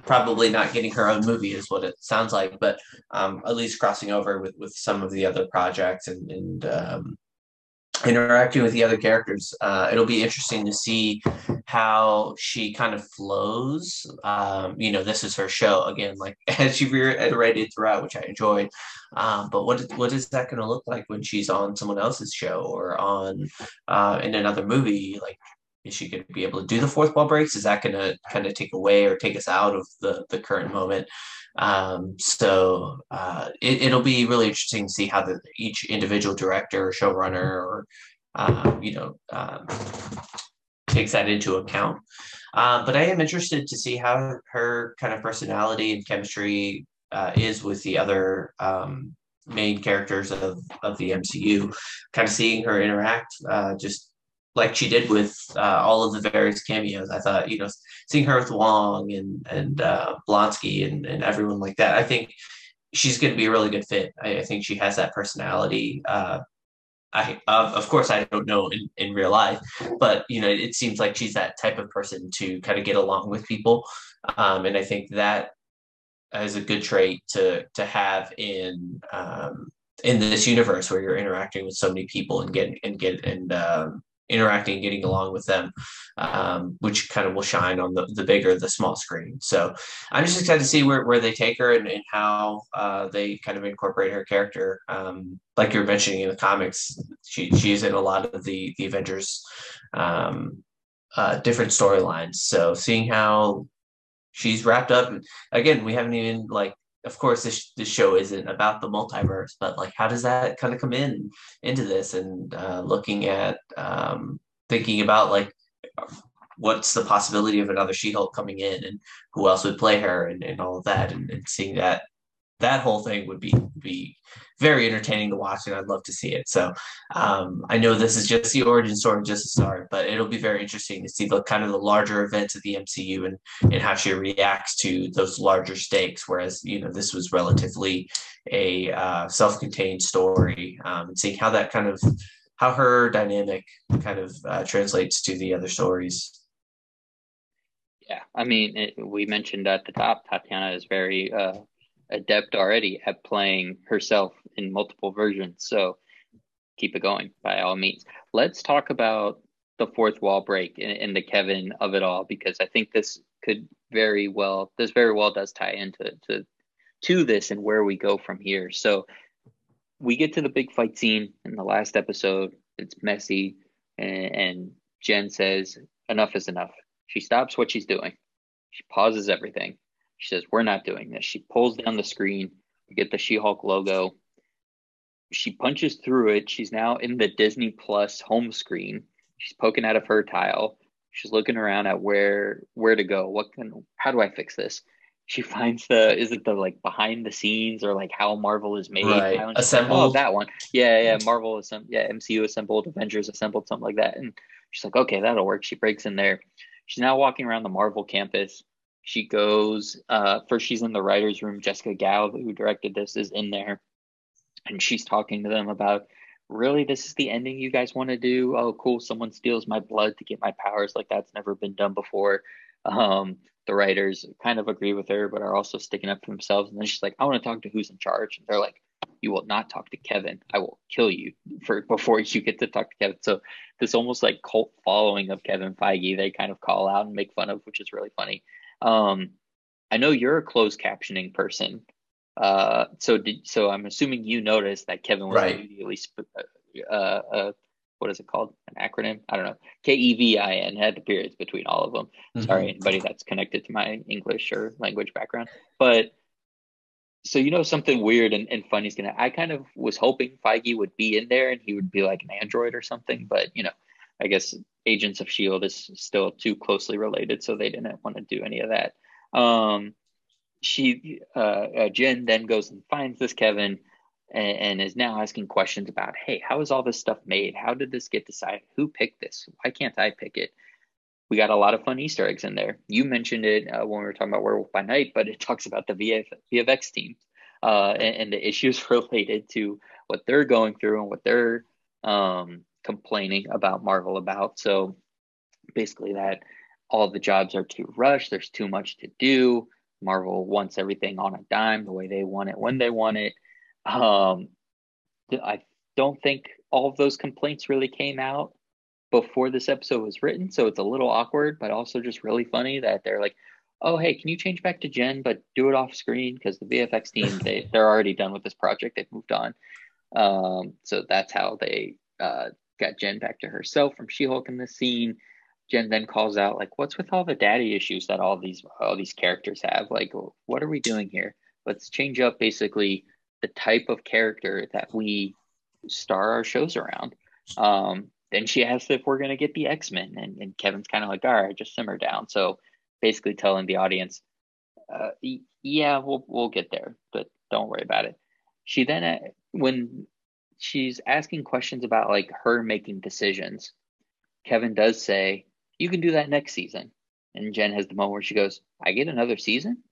S2: probably not getting her own movie is what it sounds like, but um, at least crossing over with with some of the other projects and and um, interacting with the other characters. Uh, it'll be interesting to see how she kind of flows. Um, you know, this is her show again, like as she reiterated throughout, which I enjoyed. Um, but what what is that going to look like when she's on someone else's show or on uh, in another movie? Like, is she going to be able to do the fourth wall breaks? Is that going to kind of take away or take us out of the the current moment? Um, so uh, it, will be really interesting to see how the each individual director, showrunner, or uh, you know um, takes that into account. Um, but I am interested to see how her kind of personality and chemistry uh, is with the other um, main characters of, of the MCU. Kind of seeing her interact, uh, just like she did with uh, all of the various cameos. I thought, you know, seeing her with Wong and and uh, Blonsky and, and everyone like that. I think she's going to be a really good fit. I, I think she has that personality. Uh, I of of course I don't know in, in real life, but you know it, seems like she's that type of person to kind of get along with people, um, and I think that is a good trait to to have in um, in this universe where you're interacting with so many people and get and get and um, interacting, getting along with them, um, which kind of will shine on the, the bigger, the small screen. So I'm just excited to see where, where they take her and, and how uh, they kind of incorporate her character. Um, like you're mentioning in the comics, she, she's in a lot of the, the Avengers um, uh, different storylines. So seeing how she's wrapped up, again, we haven't even like of course this this show isn't about the multiverse but like how does that kind of come in into this? And uh, looking at um, thinking about like what's the possibility of another she-hulk coming in and who else would play her and, and all of that and, and seeing that that whole thing would be be very entertaining to watch, and I'd love to see it. So um, I know this is just the origin story, just a start, but it'll be very interesting to see the kind of the larger events of the MCU and and how she reacts to those larger stakes. Whereas you know this was relatively a uh, self-contained story, um, and seeing how that kind of how her dynamic kind of uh, translates to the other stories.
S1: Yeah, I mean, it, we mentioned at the top, Tatiana is very uh, adept already at playing herself in multiple versions. So keep it going by all means. Let's talk about the fourth wall break and, and the Kevin of it all because I think this could very well this very well does tie into to to this and where we go from here. So we get to the big fight scene in the last episode. It's messy and, and Jen says enough is enough. She stops what she's doing. She pauses everything she says, We're not doing this. She pulls down the screen. We get the She Hulk logo. She punches through it. She's now in the Disney Plus home screen. She's poking out of her tile. She's looking around at where where to go. What can how do I fix this? She finds the is it the like behind the scenes or like how Marvel is made?
S2: Right. Assembled.
S1: Like, oh, that one. Yeah, yeah. Mm-hmm. Marvel assembled. Yeah, MCU assembled. Avengers assembled. Something like that. And she's like, okay, that'll work. She breaks in there. She's now walking around the Marvel campus she goes uh, first she's in the writers room. Jessica gao who directed this is in there and she's talking to them about really this is the ending you guys want to do? Oh cool someone steals my blood to get my powers like that's never been done before. Um, the writers kind of agree with her but are also sticking up for themselves and then she's like i want to talk to who's in charge and they're like you will not talk to kevin. I will kill you for before you get to talk to kevin. So this almost like cult following of kevin feige they kind of call out and make fun of which is really funny um, I know you're a closed captioning person. Uh, so did so I'm assuming you noticed that Kevin was right. immediately sp- uh, uh, what is it called? An acronym? I don't know. K E V I N had the periods between all of them. Mm-hmm. Sorry, anybody that's connected to my English or language background. But so you know something weird and, and funny is gonna I kind of was hoping Feige would be in there and he would be like an android or something, but you know, I guess Agents of Shield is still too closely related, so they didn't want to do any of that. Um, she uh, uh, Jen then goes and finds this Kevin and, and, is now asking questions about, hey, how is all this stuff made? How did this get decided? Who picked this? Why can't I pick it? We got a lot of fun Easter eggs in there. You mentioned it uh, when we were talking about Werewolf by Night, but it talks about the VF, VFX team uh, and, and, the issues related to what they're going through and what they're um, complaining about Marvel about. So basically, that all the jobs are too rushed, there's too much to do. Marvel wants everything on a dime, the way they want it, when they want it. Um, I don't think all of those complaints really came out before this episode was written, so it's a little awkward, but also just really funny that they're like, "Oh, hey, can you change back to Jen, but do it off screen?" Because the VFX team they they're already done with this project; they've moved on. Um, so that's how they uh, got Jen back to herself from She Hulk in this scene. Jen then calls out like, "What's with all the daddy issues that all these all these characters have? Like, what are we doing here? Let's change up basically the type of character that we star our shows around." Um, then she asks if we're gonna get the X Men, and, and Kevin's kind of like, "All right, just simmer down." So basically, telling the audience, uh, "Yeah, we'll we'll get there, but don't worry about it." She then, uh, when she's asking questions about like her making decisions, Kevin does say, "You can do that next season." And Jen has the moment where she goes, "I get another season."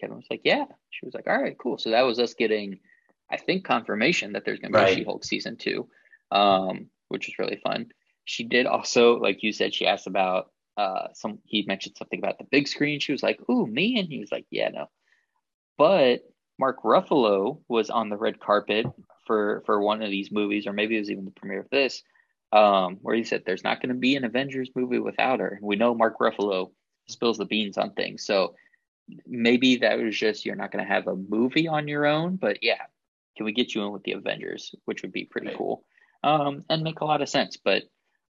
S1: Kevin was like, "Yeah." She was like, "All right, cool." So that was us getting, I think, confirmation that there's going to be right. a She-Hulk season two, um, which is really fun. She did also, like you said, she asked about uh, some. He mentioned something about the big screen. She was like, "Ooh, me," and he was like, "Yeah, no." But Mark Ruffalo was on the red carpet for for one of these movies, or maybe it was even the premiere of this, um, where he said there's not going to be an Avengers movie without her. And we know Mark Ruffalo spills the beans on things, so maybe that was just you're not going to have a movie on your own, but yeah, can we get you in with the Avengers, which would be pretty right. cool, um, and make a lot of sense. But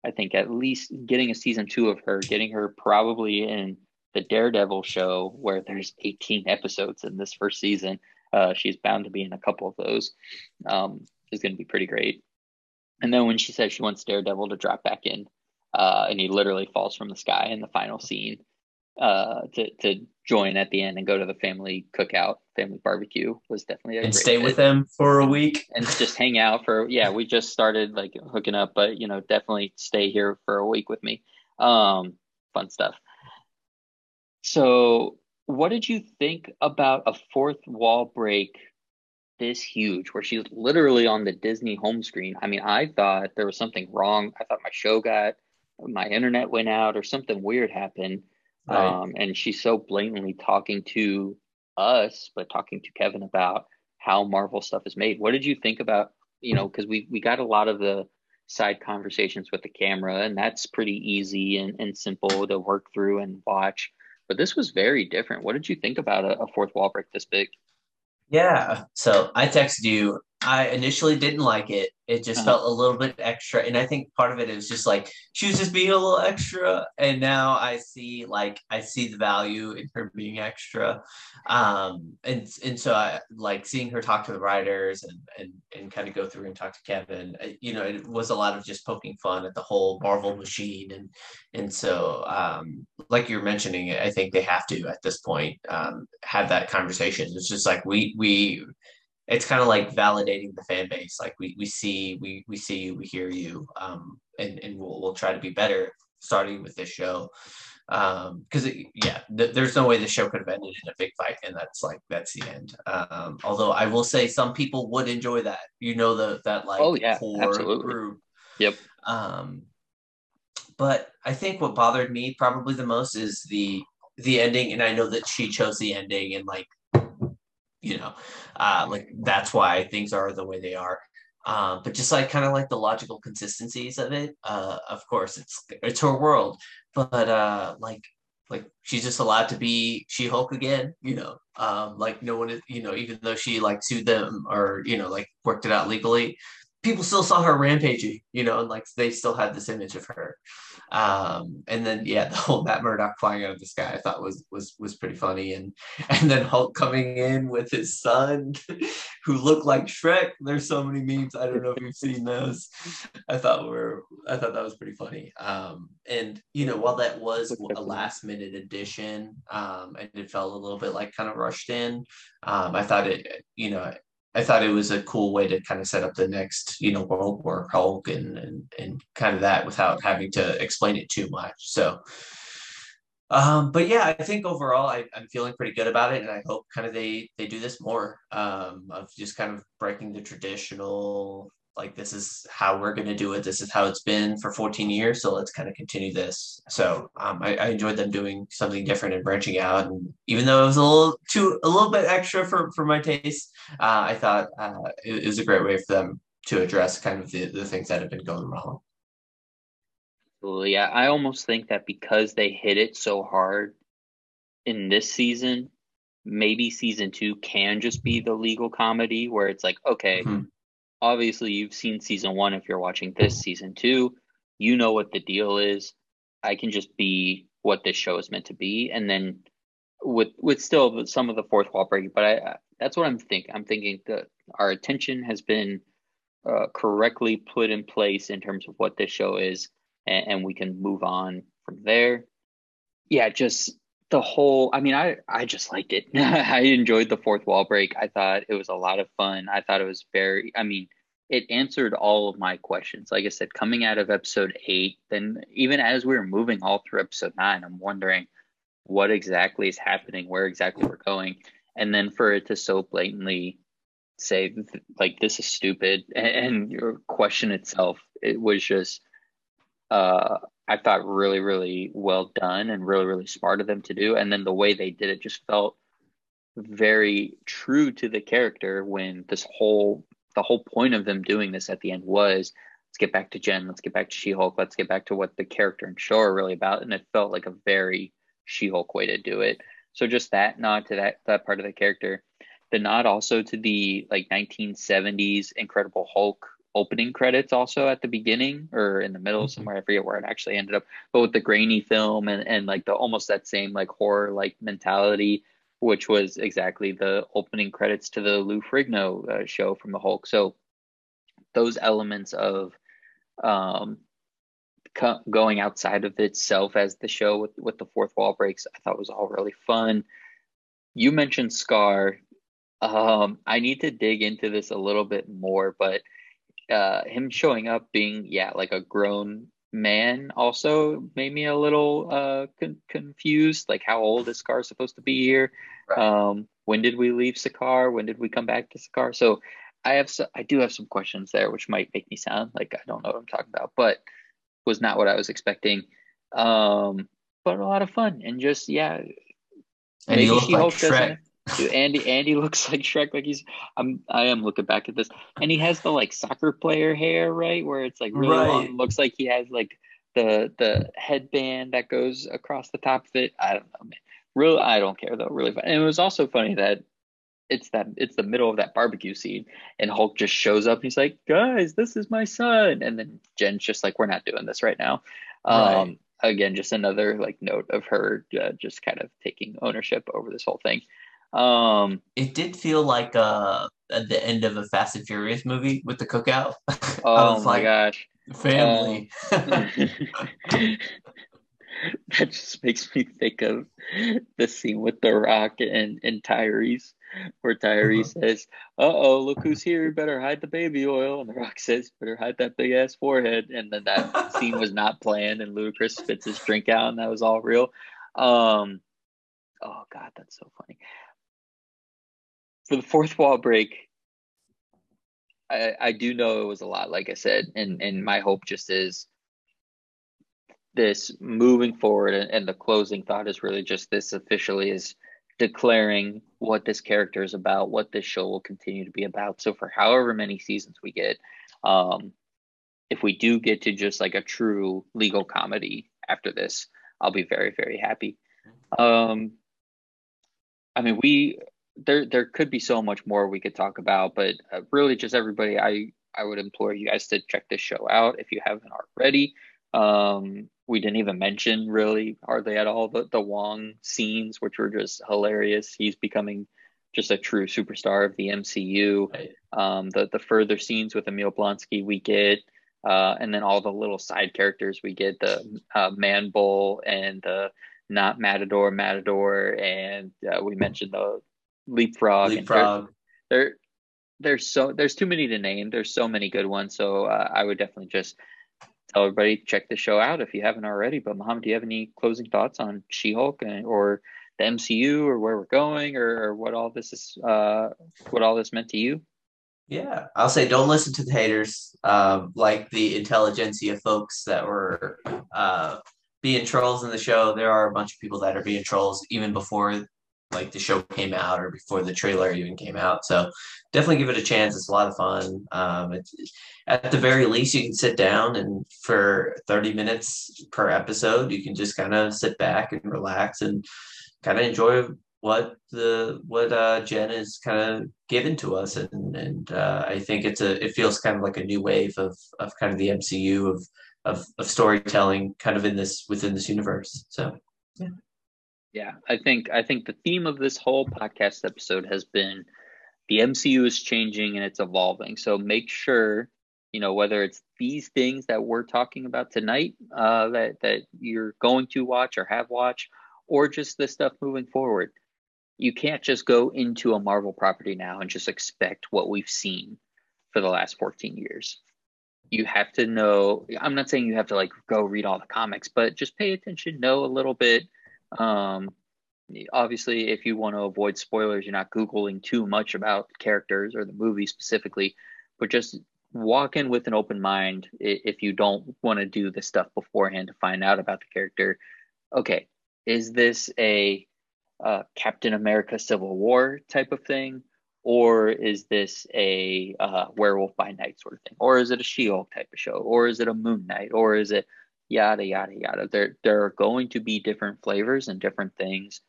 S1: I think at least getting a season two of her, getting her probably in the Daredevil show where there's 18 episodes in this first season uh, she's bound to be in a couple of those. Um, is going to be pretty great. And then when she says she wants Daredevil to drop back in, uh, and he literally falls from the sky in the final scene uh, to to join at the end and go to the family cookout, family barbecue was definitely a
S2: and stay fit. with them for a week
S1: and just hang out for yeah. We just started like hooking up, but you know definitely stay here for a week with me. Um, fun stuff. So what did you think about a fourth wall break this huge where she's literally on the Disney home screen? I mean, I thought there was something wrong. I thought my show got my internet went out or something weird happened. Right. Um, and she's so blatantly talking to us, but talking to Kevin about how Marvel stuff is made. What did you think about, you know, because we we got a lot of the side conversations with the camera, and that's pretty easy and, and simple to work through and watch. But this was very different. What did you think about a, a fourth wall break this big?
S2: Yeah. So I texted you. I initially didn't like it. It just uh-huh. felt a little bit extra and i think part of it is just like she was just being a little extra and now i see like i see the value in her being extra. Um and and so i like seeing her talk to the writers and and and kind of go through and talk to kevin uh, you know it was a lot of just poking fun at the whole marvel machine and and so um like you're mentioning i think they have to at this point um have that conversation. It's just like we we it's kind of like validating the fan base. Like we, we see, we, we see you, we hear you, um, and, and we'll, we'll try to be better starting with this show. Um, cause it, yeah, th- there's no way the show could have ended in a big fight. And that's like, that's the end. Um, although I will say some people would enjoy that, you know, the, that like
S1: oh, yeah, absolutely. group. Yep.
S2: Um, but I think what bothered me probably the most is the, the ending. And I know that she chose the ending and like you know, uh, like that's why things are the way they are. Um, but just like kind of like the logical consistencies of it. Uh, of course, it's it's her world, but uh, like like she's just allowed to be She Hulk again. You know, um, like no one. You know, even though she like sued them or you know like worked it out legally, people still saw her rampaging, you know, and like they still had this image of her. Um, and then yeah, the whole Matt Murdock flying out of the sky I thought was was was pretty funny. And and then Hulk coming in with his son who looked like Shrek. There's so many memes. I don't know if you've seen those. I thought were I thought that was pretty funny. Um, and you know, while that was a last minute addition, um, and it felt a little bit like kind of rushed in, um, I thought it, you know, I thought it was a cool way to kind of set up the next, you know, World War Hulk and and and kind of that without having to explain it too much. So, um, but yeah, I think overall I, am feeling pretty good about it, and I hope kind of they they do this more um, of just kind of breaking the traditional like this is how we're going to do it. This is how it's been for 14 years so let's kind of continue this. So um, I, I, enjoyed them doing something different and branching out and even though it was a little too a little bit extra for, for my taste uh, i thought uh, it, it, was a great way for them to address kind of the, the things that have been going wrong.
S1: Well yeah. I almost think that because they hit it so hard in this season maybe season two can just be the legal comedy where it's like okay mm-hmm obviously you've seen season one if you're watching this season two you know what the deal is I can just be what this show is meant to be, and then with with still some of the fourth wall breaking. But I that's what I'm thinking. I'm thinking that our attention has been uh, correctly put in place in terms of what this show is, and, and we can move on from there. Yeah, just the whole. I mean, I I just liked it. I enjoyed the fourth wall break. I thought it was a lot of fun. I thought it was very. I mean it answered all of my questions. Like I said, coming out of episode eight, then even as we were moving all through episode nine, I'm wondering what exactly is happening, where exactly we're going. And then for it to so blatantly say, like, this is stupid and, and your question itself, it was just, uh, I thought really, really well done and really, really smart of them to do. And then the way they did it just felt very true to the character when this whole the whole point of them doing this at the end was let's get back to Jen, let's get back to She-Hulk, let's get back to what the character and show are really about. And it felt like a very She-Hulk way to do it. So just that nod to that that part of the character. The nod also to the like 1970s Incredible Hulk opening credits also at the beginning or in the middle mm-hmm. somewhere. I forget where it actually ended up. But with the grainy film and, and like the almost that same like horror like mentality which was exactly the opening credits to the Lou Ferrigno uh, show from the Hulk. So those elements of um, co- going outside of itself as the show with, with the fourth wall breaks, I thought was all really fun. You mentioned Skaar. Um, I need to dig into this a little bit more, but uh, him showing up being, yeah, like a grown man also made me a little uh, con- confused. Like, how old is Skaar supposed to be here? Right. Um, when did we leave Sakaar? When did we come back to Sakaar? So, I have so, I do have some questions there, which might make me sound like I don't know what I'm talking about, but was not what I was expecting. Um, but a lot of fun and just yeah.
S2: And maybe she like Shrek.
S1: Dude, Andy Andy looks like Shrek. Like he's I'm I am looking back at this, and he has the like soccer player hair, right? Where it's like really right. long. Looks like he has like the the headband that goes across the top of it. I don't know, man. Really, I don't care though. Really fun. And it was also funny that it's that it's the middle of that barbecue scene, and Hulk just shows up. and He's like, "Guys, this is my son," and then Jen's just like, "We're not doing this right now." Right. Um, again, just another like note of her uh, just kind of taking ownership over this whole thing. Um,
S2: it did feel like uh at the end of a Fast and Furious movie with the cookout.
S1: Oh my like, gosh,
S2: family. Um,
S1: that just makes me think of the scene with The Rock and and Tyrese, where Tyrese uh-huh. says, "Uh oh, look who's here! Better hide the baby oil." And The Rock says, "Better hide that big ass forehead." And then that scene was not planned, and Ludacris spits his drink out, and that was all real. Um, oh god, that's so funny for the fourth wall break, I, I do know it was a lot, like I said, and and my hope just is this moving forward, and, and the closing thought is really just this officially is declaring what this character is about, what this show will continue to be about. So for however many seasons we get, um, if we do get to just like a true legal comedy after this, I'll be very very happy. Um, I mean, we there there could be so much more we could talk about, but uh, really, just everybody, I I would implore you guys to check this show out if you haven't already. Um, we didn't even mention really hardly at all the the Wong scenes, which were just hilarious. He's becoming just a true superstar of the MCU. Um, the the further scenes with Emil Blonsky we get, uh, and then all the little side characters we get the uh, Man Bull and the not Matador Matador, and uh, we mentioned the leapfrog.
S2: Leapfrog.
S1: There, there's so there's too many to name. There's so many good ones. So uh, I would definitely just tell everybody check the show out if you haven't already. But Muhammad, do you have any closing thoughts on She-Hulk or the MCU or where we're going or, or what all this is? Uh, what all this meant to you?
S2: Yeah, I'll say don't listen to the haters, um, like the Intelligencia folks that were uh, being trolls in the show. There are a bunch of people that are being trolls even before like the show came out or before the trailer even came out. So definitely give it a chance. It's a lot of fun. Um, at the very least, you can sit down and for 30 minutes per episode, you can just kind of sit back and relax and kind of enjoy what the what uh, Jen is kind of given to us, and and uh, I think it's a it feels kind of like a new wave of of kind of the MCU of of, of storytelling kind of in this within this universe. So yeah.
S1: Yeah, I think I think the theme of this whole podcast episode has been the MCU is changing and it's evolving. So make sure, you know, whether it's these things that we're talking about tonight uh, that that you're going to watch or have watched, or just the stuff moving forward. You can't just go into a Marvel property now and just expect what we've seen for the last 14 years. You have to know, I'm not saying you have to like go read all the comics, but just pay attention, know a little bit. Um, obviously, if you want to avoid spoilers, you're not Googling too much about characters or the movie specifically, but just walk in with an open mind if you don't want to do the stuff beforehand to find out about the character. Okay, is this a uh, Captain America Civil War type of thing? Or is this a uh, Werewolf by Night sort of thing? Or is it a She Hulk type of show? Or is it a Moon Knight? Or is it yada, yada, yada? There, there are going to be different flavors and different things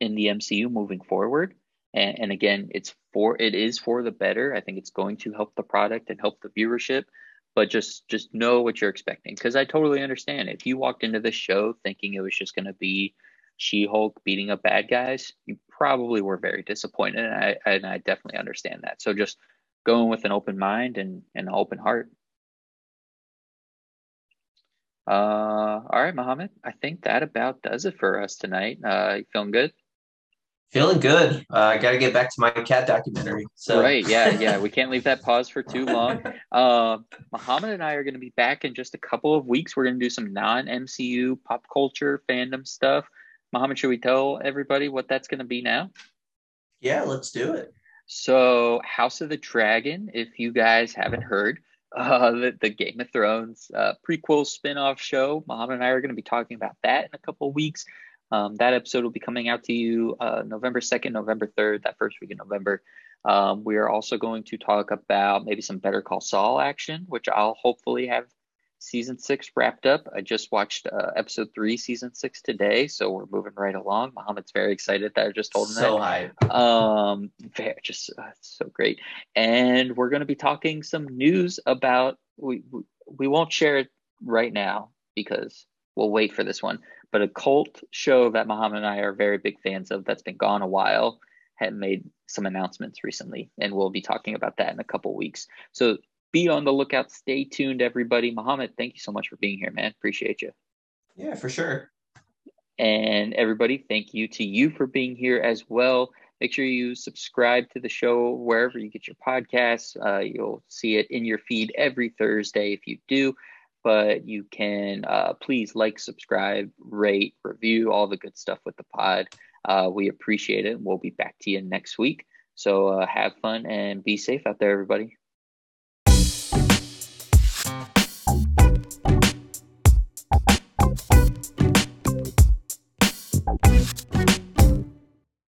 S1: in the MCU moving forward. And, and again, it's for it is for the better. I think it's going to help the product and help the viewership but just just know what you're expecting because i totally understand if you walked into this show thinking it was just going to be she-hulk beating up bad guys you probably were very disappointed and I, and I definitely understand that so just going with an open mind and, and an open heart uh, all right Muhammad I think that about does it for us tonight uh, you feeling good
S2: Feeling good. Uh, I got to get back to my cat documentary. So
S1: right, yeah, yeah. We can't leave that pause for too long. Uh, Muhammad and I are going to be back in just a couple of weeks. We're going to do some non-MCU pop culture fandom stuff. Muhammad, should we tell everybody what that's going to be now?
S2: Yeah, let's do it.
S1: So, House of the Dragon, if you guys haven't heard, uh, the, the Game of Thrones uh, prequel spin-off show. Muhammad and I are going to be talking about that in a couple of weeks. Um, that episode will be coming out to you uh, November 2nd, November 3rd, that first week in November. Um, we are also going to talk about maybe some Better Call Saul action, which I'll hopefully have season six wrapped up. I just watched uh, episode three, season six today, so we're moving right along. Muhammad's very excited that I just told him
S2: so
S1: that. So Um, very, just uh, so great, and we're going to be talking some news about. We, we we won't share it right now because we'll wait for this one but a cult show that Muhammad and I are very big fans of that's been gone a while had made some announcements recently, and we'll be talking about that in a couple weeks. So be on the lookout. Stay tuned, everybody. Muhammad, thank you so much for being here, man. Appreciate you.
S2: Yeah, for sure.
S1: And everybody, thank you to you for being here as well. Make sure you subscribe to the show wherever you get your podcasts. Uh, you'll see it in your feed every Thursday if you do but you can uh, please like, subscribe, rate, review, all the good stuff with the pod. Uh, we appreciate it. We'll be back to you next week. So uh, have fun and be safe out there, everybody.